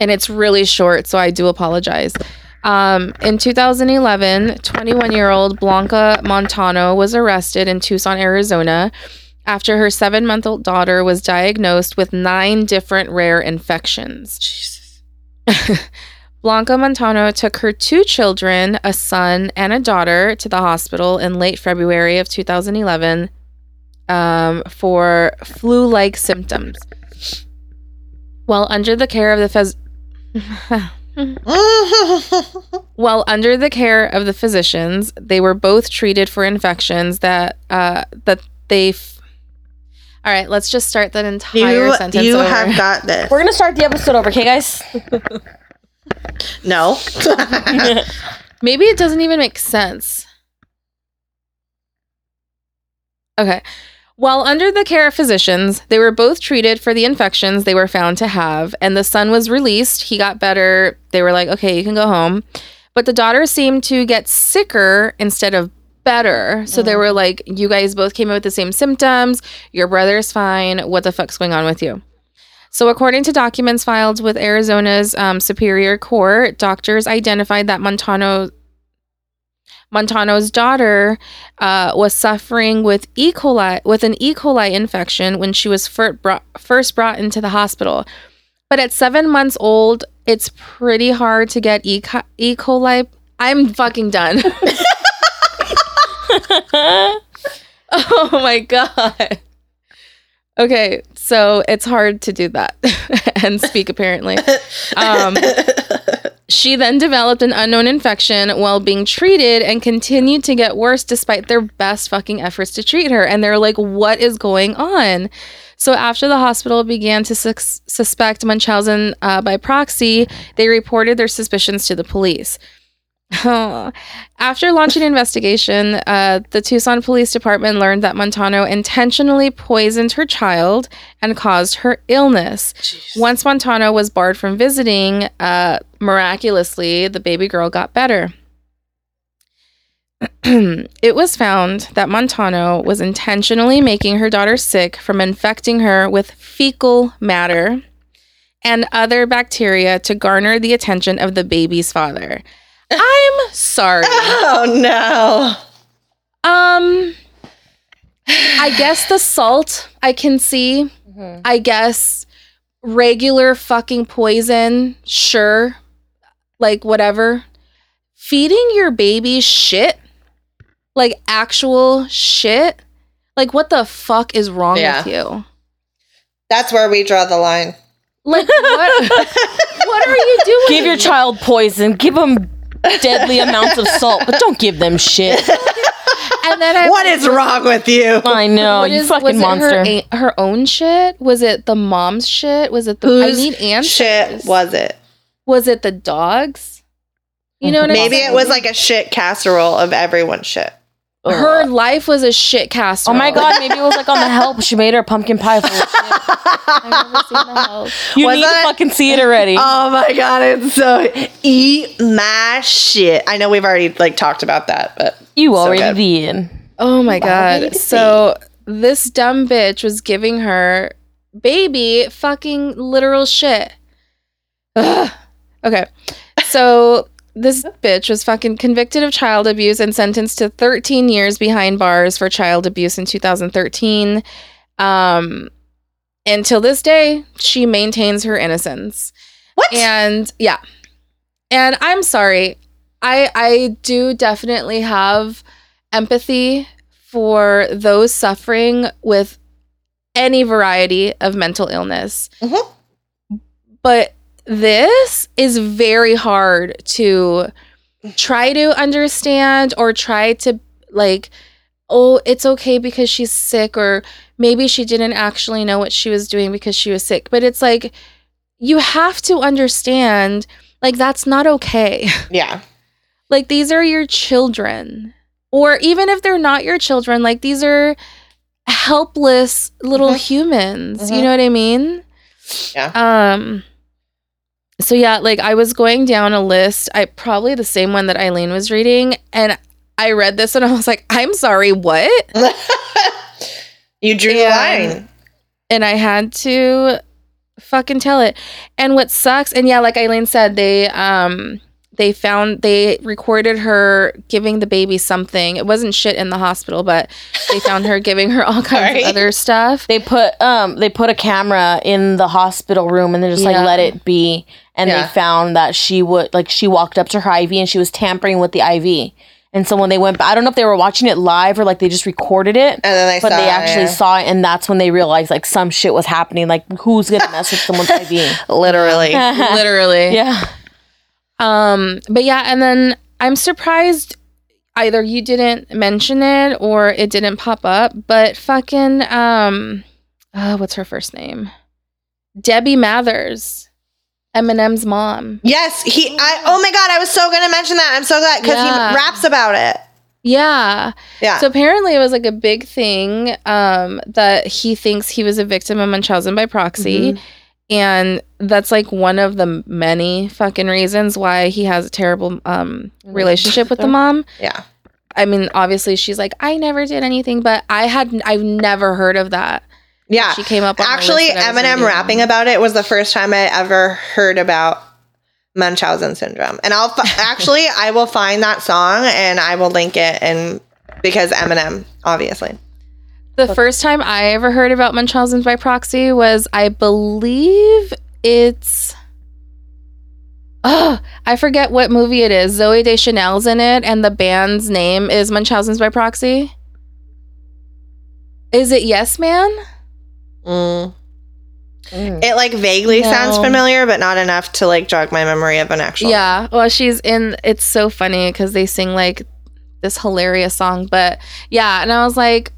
and it's really short, so I do apologize. Um, in 2011, 21 year old Blanca Montano was arrested in Tucson, Arizona, after her seven month old daughter was diagnosed with nine different rare infections. Blanca Montano took her two children, a son and a daughter, to the hospital in late February of 2011 um, for flu like symptoms. While under the care of the phys- while under the care of the physicians, they were both treated for infections that uh, that they. F- All right, let's just start that entire you sentence. you over. have got this. We're gonna start the episode over, okay, guys? no. Maybe it doesn't even make sense. Okay. While under the care of physicians, they were both treated for the infections they were found to have, and the son was released. He got better. They were like, okay, you can go home. But the daughter seemed to get sicker instead of better. So they were like, you guys both came in with the same symptoms. Your brother's fine. What the fuck's going on with you? So, according to documents filed with Arizona's um, Superior Court, doctors identified that Montano Montano's daughter uh, was suffering with E. coli with an E. coli infection when she was brought, first brought into the hospital. But at seven months old, it's pretty hard to get E. co- e. coli. I'm fucking done. oh my god. Okay, so it's hard to do that and speak apparently. Um, she then developed an unknown infection while being treated and continued to get worse despite their best fucking efforts to treat her. And they're like, what is going on? So after the hospital began to sus- suspect Munchausen uh, by proxy, they reported their suspicions to the police. After launching an investigation, uh, the Tucson Police Department learned that Montano intentionally poisoned her child and caused her illness. Once Montano was barred from visiting, uh, miraculously, the baby girl got better. it was found that Montano was intentionally making her daughter sick from infecting her with fecal matter and other bacteria to garner the attention of the baby's father. I'm sorry. oh no. Um, I guess the salt I can see. I guess regular fucking poison, sure. Like whatever. Feeding your baby shit, like actual shit. Like what the fuck is wrong Yeah. with you? That's where we draw the line. Like what? what are you doing? Give your child poison. Give them deadly amounts of salt, but don't give them shit. and then I What is wrong with you? I know, What you is- fucking was it monster. Her, her own shit? Was it the mom's shit? Was it the? I need answers. shit was it? Was it the dogs? You know what I mean? Maybe it was like a shit casserole of everyone's shit. her life was a shit casserole. Oh my god, maybe it was like on the help. She made her pumpkin pie full of shit. I've never seen the help. You Was need that- to fucking see it already. Oh my god, it's so eat my shit. I know we've already like talked about that, but you so already good. did. Oh my Bobby god. So this dumb bitch was giving her baby fucking literal shit. Ugh. Okay. So this bitch was fucking convicted of child abuse and sentenced to 13 years behind bars for child abuse in 2013. Um until this day, she maintains her innocence. What? And yeah. And I'm sorry. I I do definitely have empathy for those suffering with any variety of mental illness. Mhm. But this is very hard to try to understand or try to like oh it's okay because she's sick or maybe she didn't actually know what she was doing because she was sick but it's like you have to understand like that's not okay yeah. like these are your children or even if they're not your children like these are helpless little Mhm. humans you Mhm. know what i mean Yeah. um so yeah like i was going down a list i probably the same one that eileen was reading and i read this and i was like i'm sorry what you drew the And- line. and i had to fucking tell it. And what sucks, and yeah, like Eileen said, they um they found they recorded her giving the baby something. It wasn't shit in the hospital, but they found her giving her all kinds Sorry. of other stuff. They put um they put a camera in the hospital room and they just Yeah. like let it be and Yeah. they found that she would like she walked up to her IV and she was tampering with the IV. And so when they went I don't know if they were watching it live or like they just recorded it. And then they but saw they it, actually yeah. saw it and that's when they realized like some shit was happening. Like who's gonna mess with someone's IV? Literally. Literally. Yeah. Um, but yeah, and then I'm surprised either you didn't mention it or it didn't pop up, but fucking um uh, what's her first name? Debbie Mathers. Eminem's mom. Yes, he. I. Oh my god, I was so gonna mention that. I'm so glad because Yeah. he raps about it. Yeah. Yeah. So apparently it was like a big thing um that he thinks he was a victim of Munchausen by proxy. And that's like one of the many fucking reasons why he has a terrible um relationship with the mom. yeah. I mean, obviously she's like, I never did anything, but I had I've never heard of that. Yeah. She came up Actually, list that I was Eminem rapping about it was the first time I ever heard about Munchausen syndrome. And I'll fi- actually I will find that song and I will link it and because Eminem, obviously. The first time I ever heard about Munchausen by proxy was, I believe it's. Oh, I forget what movie it is. Zooey Deschanel's in it, and the band's name is Munchausen's by proxy. Is it Yes Man? Mm. It like vaguely sounds familiar, but not enough to like jog my memory of an actual. Yeah. Well, she's in. It's so funny because they sing like this hilarious song. But yeah, and I was like,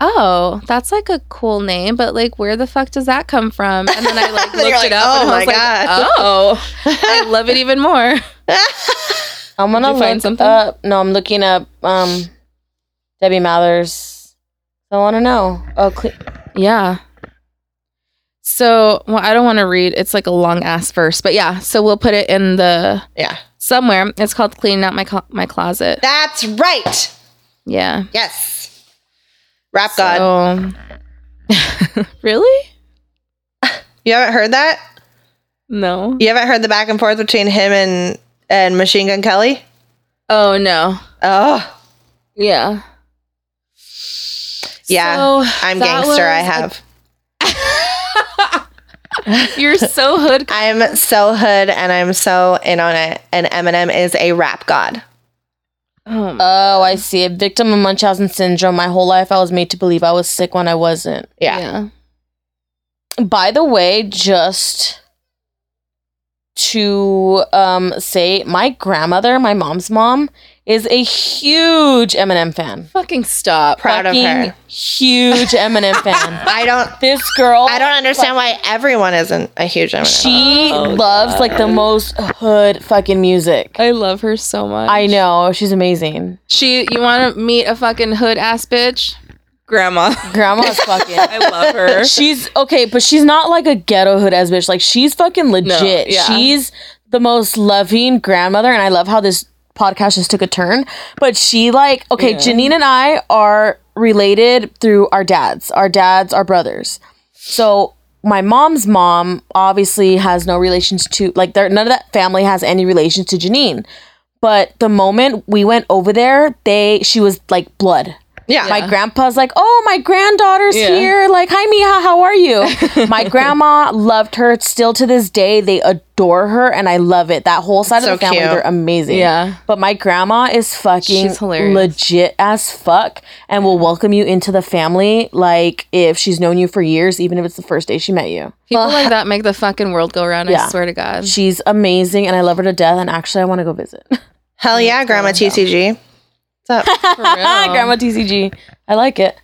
oh, that's like a cool name, but like, where the fuck does that come from? And then I like looked you're it up. oh and I my was like, God. oh, I love it even more. I'm gonna Did find something? up no, I'm looking up um Debbie Mathers. I wanna know. Oh cle- Yeah. So, well, I don't want to read. It's like a long ass verse, but yeah. So we'll put it in the Yeah. somewhere. It's called "Cleaning Out My My Closet." That's right. Yeah. Yes. Rap God. Really? You haven't heard that? No. You haven't heard the back and forth between him and and Machine Gun Kelly? Oh no. Oh, Yeah. yeah. So, I'm gangster. I have. You're so hood. I'm so hood and I'm so in on it. And Eminem is a rap god. Oh, Oh, I see. A victim of Munchausen syndrome. My whole life I was made to believe I was sick when I wasn't. Yeah. yeah. By the way, just to um say my grandmother, my mom's mom, is a huge Eminem fan. Fucking stop. Proud of her. Huge Eminem fan. I don't. This girl I don't understand why everyone isn't a huge Eminem. She Oh, loves like the most hood fucking music. I love her so much. I know she's amazing. She. You want to meet a fucking hood ass bitch? Grandma. Grandma's fucking. I love her. She's okay, but she's not like a ghetto hood ass bitch. Like she's fucking legit. yeah. She's the most loving grandmother, and I love how this podcast just took a turn. But she like okay, Yeah. Janine and I are related through our dads. Our dads are brothers. So my mom's mom obviously has no relations to like there none of that family has any relations to Janine. But the moment we went over there, they she was like blood. Yeah. My grandpa's like, "Oh, my granddaughter's Yeah. here. Like, hi Mija, how are you?" my grandma loved her. Still to this day, they adore her, and I love it. That whole side So of the family, cute. they're amazing. Yeah. But my grandma is fucking legit as fuck, and will welcome you into the family like if she's known you for years, even if it's the first day she met you. People like that make the fucking world go round. Yeah. I swear to God. She's amazing, and I love her to death. And actually, I want to go visit. Hell yeah, Grandma TCG. What's up? For real. Grandma TCG, I like it.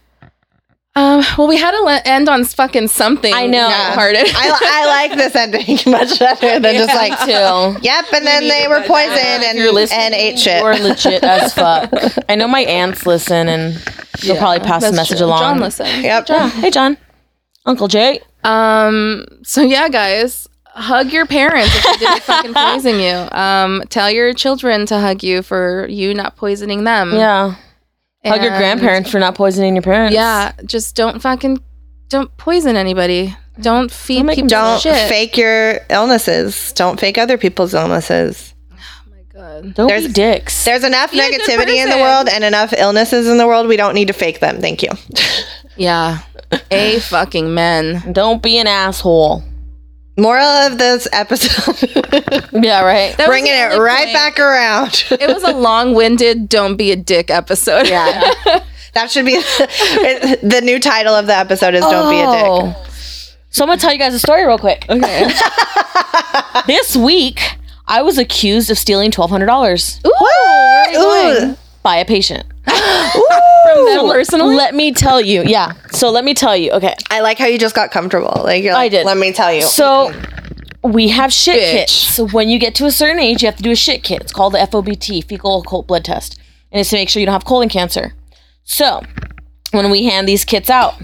Um. Well, we had to let end on fucking something. I know. Yeah. Hearted. I, I like this ending much better than just like, Too. yep, and then they were poisoned and, you're and ate shit. You're legit as fuck. I know my aunts listen, and they'll Yeah, probably pass the message true. along. John listen. Yep. Yeah. Hey, John. Uncle Jay. Um. So yeah, guys, hug your parents if they didn't fucking poison you. Um. Tell your children to hug you for you not poisoning them. Yeah. Hug your grandparents for not poisoning your parents. Yeah. Just don't fucking don't poison anybody. Don't feed 'em people Don't shit. fake your illnesses. Don't fake other people's illnesses. Oh my god. Don't There's- be dicks. There's enough Be negativity in the world and enough illnesses in the world. We don't need to fake them. Thank you. Yeah. A fucking men. Don't be an asshole. Moral of this episode Yeah, right. That bringing it right point. back around. It was a long-winded "Don't be a dick" episode. Yeah. that should be the new title of the episode is Don't Be a Dick. Oh. So I'm gonna tell you guys a story real quick. Okay. This week, I was accused of stealing twelve hundred dollars Ooh, where are you going? Ooh. by a patient. From them personally. Let me tell you. Yeah. So let me tell you. Okay. I like how you just got comfortable. Like you're I did. Let me tell you. So we have shit Bitch. kits. So when you get to a certain age, you have to do a shit kit. It's called the FOBT, fecal occult blood test, and it's to make sure you don't have colon cancer. So when we hand these kits out,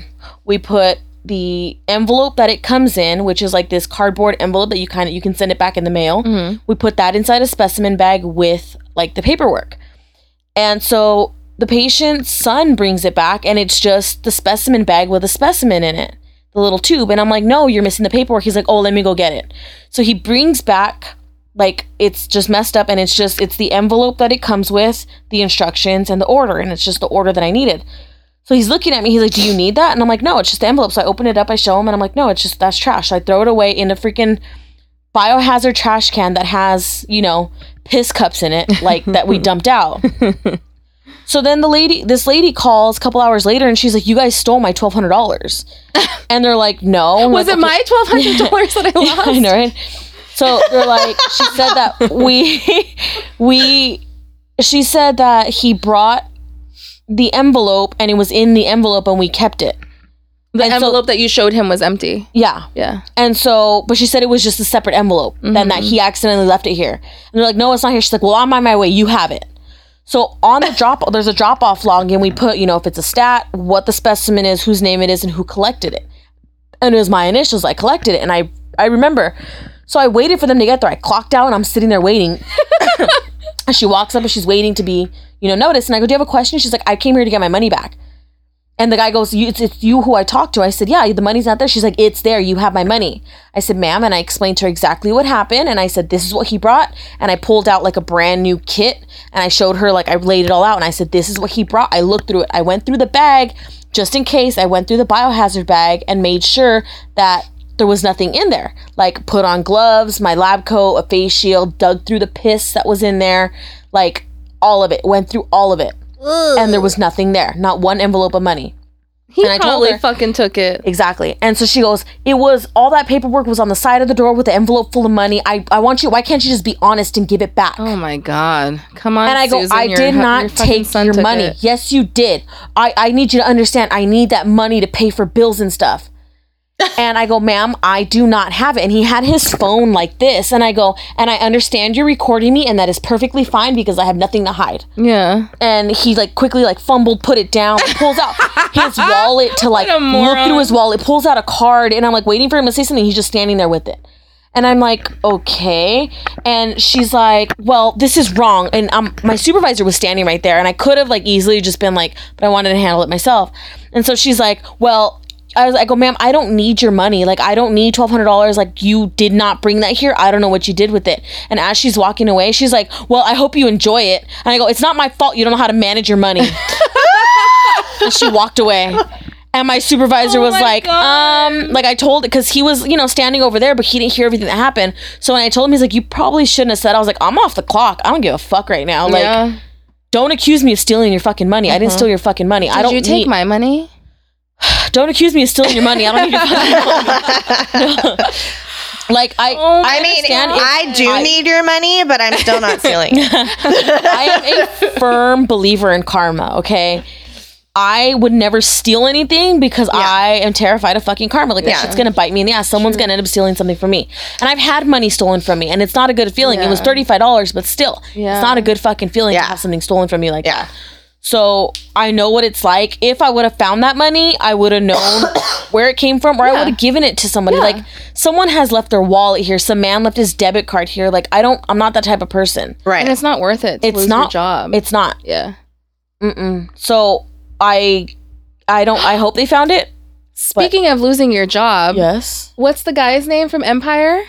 we put the envelope that it comes in, which is like this cardboard envelope that you kind of you can send it back in the mail. Mm-hmm. We put that inside a specimen bag with like the paperwork. And so the patient's son brings it back and it's just the specimen bag with a specimen in it, the little tube. And I'm like, no, you're missing the paperwork. He's like, oh, let me go get it. So he brings back, like, it's just messed up and it's just, it's the envelope that it comes with, the instructions, and the order. And it's just the order that I needed. So he's looking at me. He's like, "Do you need that?" And I'm like, "No, it's just the envelope." So I open it up. I show him, and I'm like, "No, it's just that's trash." So I throw it away in a freaking biohazard trash can that has, you know, piss cups in it, like that we dumped out. So then the lady, this lady calls a couple hours later, and she's like, "You guys stole my twelve hundred dollars," and they're like, "No." I'm Was like, it my twelve hundred dollars that I lost? I know, right? So they're like, she said that we, we, she said that he brought the envelope and it was in the envelope and we kept it. The And so- envelope that you showed him was empty. Yeah. Yeah. And so, but she said it was just a separate envelope and that mm-hmm. he accidentally left it here. And they're like, no, it's not here. She's like, well, I'm on my way. You have it. So on the drop, there's a drop off log and we put, you know, if it's a stat, what the specimen is, whose name it is, and who collected it. And it was my initials. I collected it. And I, I remember. So I waited for them to get there. I clocked out and I'm sitting there waiting. and she walks up and she's waiting to be, you know, noticed. And I go, do you have a question? She's like, I came here to get my money back. And the guy goes, it's, it's you who I talked to. I said, yeah, the money's not there. She's like, it's there. You have my money. I said, ma'am. And I explained to her exactly what happened. And I said, this is what he brought. And I pulled out like a brand new kit and I showed her, like, I laid it all out. And I said, this is what he brought. I looked through it. I went through the bag just in case. I went through the biohazard bag and made sure that there was nothing in there. Like, put on gloves, my lab coat, a face shield, dug through the piss that was in there. Like, all of it. Went through all of it. And there was nothing there. Not one envelope of money. He And I told probably her- fucking took it. Exactly. And so she goes, It was all that paperwork was on the side of the door with the envelope full of money. I, I want you, why can't you just be honest and give it back? Oh my god! Come on, and I go, Susan, I your did hu- not fucking take son your took money. it." Yes, you did. I, I need you to understand, I need that money to pay for bills and stuff. And I go, ma'am, I do not have it. And he had his phone like this. And I go, and I understand you're recording me, and that is perfectly fine because I have nothing to hide Yeah. and he like quickly like fumbled, put it down, pulls out his wallet to like look through his wallet, pulls out a card, and I'm like waiting for him to say something. He's just standing there with it. And I'm like, okay. And she's like, well, this is wrong. And um, my supervisor was standing right there, and I could have like easily just been like, but I wanted to handle it myself. And so she's like, well, I was, I go, ma'am, I don't need your money. Like, I don't need twelve hundred dollars. Like, you did not bring that here. I don't know what you did with it. And as she's walking away, she's like, well, I hope you enjoy it. And I go, it's not my fault. You don't know how to manage your money. and she walked away. And my supervisor was my like, God. um, like I told it because he was, you know, standing over there, but he didn't hear everything that happened. So when I told him, he's like, you probably shouldn't have said. I was like, I'm off the clock. I don't give a fuck right now. Like, yeah. don't accuse me of stealing your fucking money. I didn't steal your fucking money. I Did don't you take need, my money? don't accuse me of stealing your money. I don't need your fucking money. like I, Oh I mean, I do I- need your money, but I'm still not stealing. I am a firm believer in karma, okay? I would never steal anything because I am terrified of fucking karma. Like that Yeah. shit's gonna bite me in the ass. Someone's gonna end up stealing something from me. And I've had money stolen from me, and it's not a good feeling. It was thirty five dollars, but still, Yeah. it's not a good fucking feeling Yeah. to have something stolen from you like Yeah. that. So I know what it's like. If I would have found that money, I would have known where it came from, or I would have given it to somebody. Yeah. Like someone has left their wallet here. Some man left his debit card here. Like I don't. I'm not that type of person. Right. And it's not worth it. To It's lose not your job. It's not. yeah. Mm-mm. So I, I don't. I hope they found it. Speaking of losing your job, Yes. what's the guy's name from Empire?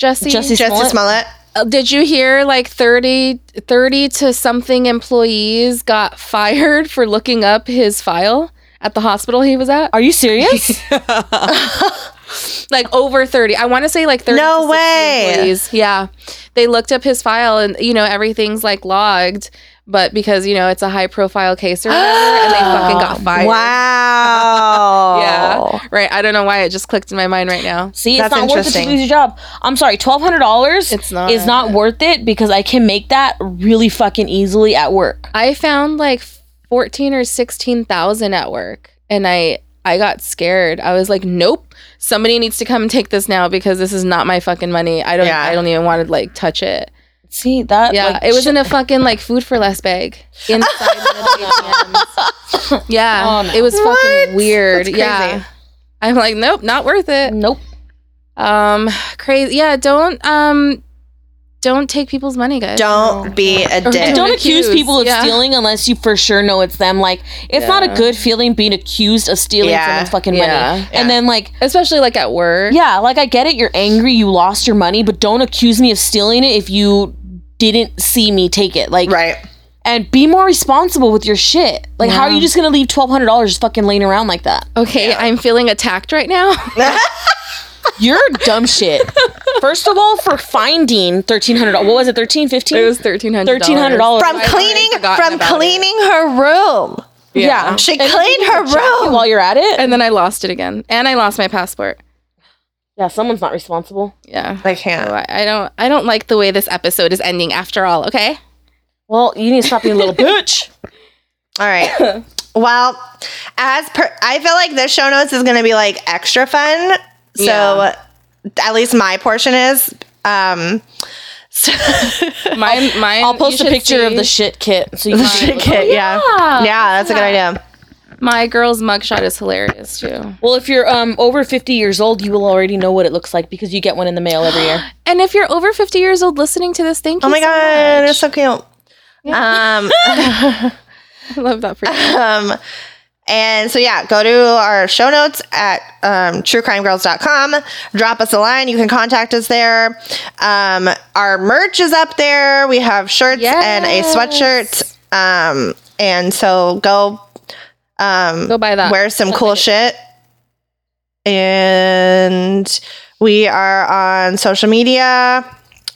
Jussie. Jussie Jussie Smollett? Smollett. Uh, Did you hear like 30, 30 to something employees got fired for looking up his file at the hospital he was at? Are you serious? like over 30 i want to say like 30 No to way. employees. yeah they looked up his file and you know everything's like logged but because you know it's a high profile case or whatever and they fucking got fired Wow. yeah right i don't know why it just clicked in my mind right now See, That's it's not worth it to lose your job. I'm sorry, twelve hundred dollars. It's not. Is not worth it because I can make that really fucking easily at work. i found like 14 or 16,000 at work and i i got scared i was like nope somebody needs to come and take this now because this is not my fucking money i don't Yeah. i don't even want to like touch it See that? Yeah, like, it was shit- in a fucking like food for less bag inside one of the ATMs. Yeah, Oh, no. it was fucking What? weird. That's Yeah. I'm like, nope, not worth it. Nope. Um, crazy. Yeah, don't um, don't take people's money, guys. Don't be a Or dick. And don't accuse accuse, people of yeah. stealing unless you for sure know it's them. Like, it's not a good feeling being accused of stealing Yeah. someone's fucking Yeah. money. And then, like, especially like at work. yeah, like I get it. You're angry. You lost your money, but don't accuse me of stealing it if you didn't see me take it. Like, right. and be more responsible with your shit. Like, how are you just gonna leave twelve hundred dollars just fucking laying around like that? Okay, I'm feeling attacked right now. You're dumb shit. First of all, for finding thirteen hundred, what was it? 13 15 it was thirteen hundred. $1,300. From cleaning already from about cleaning her room. Yeah, She And cleaned her room. while you're at it. And then I lost it again, and I lost my passport. Yeah, someone's not responsible. Yeah. I can't. I, I don't. I don't like the way this episode is ending. After all, okay. Well, you need to stop being a little bitch. All right. Well, as per, I feel like this show notes is going to be like extra fun. So Yeah. at least my portion is. Um, so Mine. Mine. I'll post a should picture of the shit kit so you the shit kit, yeah. yeah, that's a good idea. My girl's mugshot is hilarious too. Well, if you're um over 50 years old, you will already know what it looks like because you get one in the mail every year. And if you're over 50 years old listening to this, thank you. Oh my so god, much. it's so cute. Um, I love that for you. um, and so yeah, go to our show notes at um, truecrimegirls.com. Drop us a line. You can contact us there. Um, our merch is up there. We have shirts and a sweatshirt. Um, and so go um, Go buy that. wear some cool shit. And we are on social media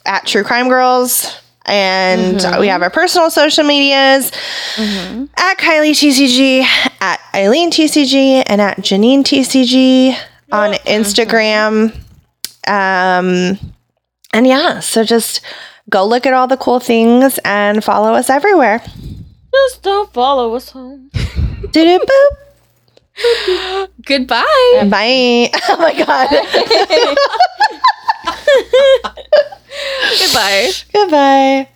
at True Crime Girls. And we have our personal social medias at Kylie TCG, at Eileen TCG, and at Janine TCG on Instagram. Um, and yeah, so just go look at all the cool things and follow us everywhere. Just don't follow us home. Boop. Goodbye. Uh, bye. Oh my god. Goodbye. Goodbye.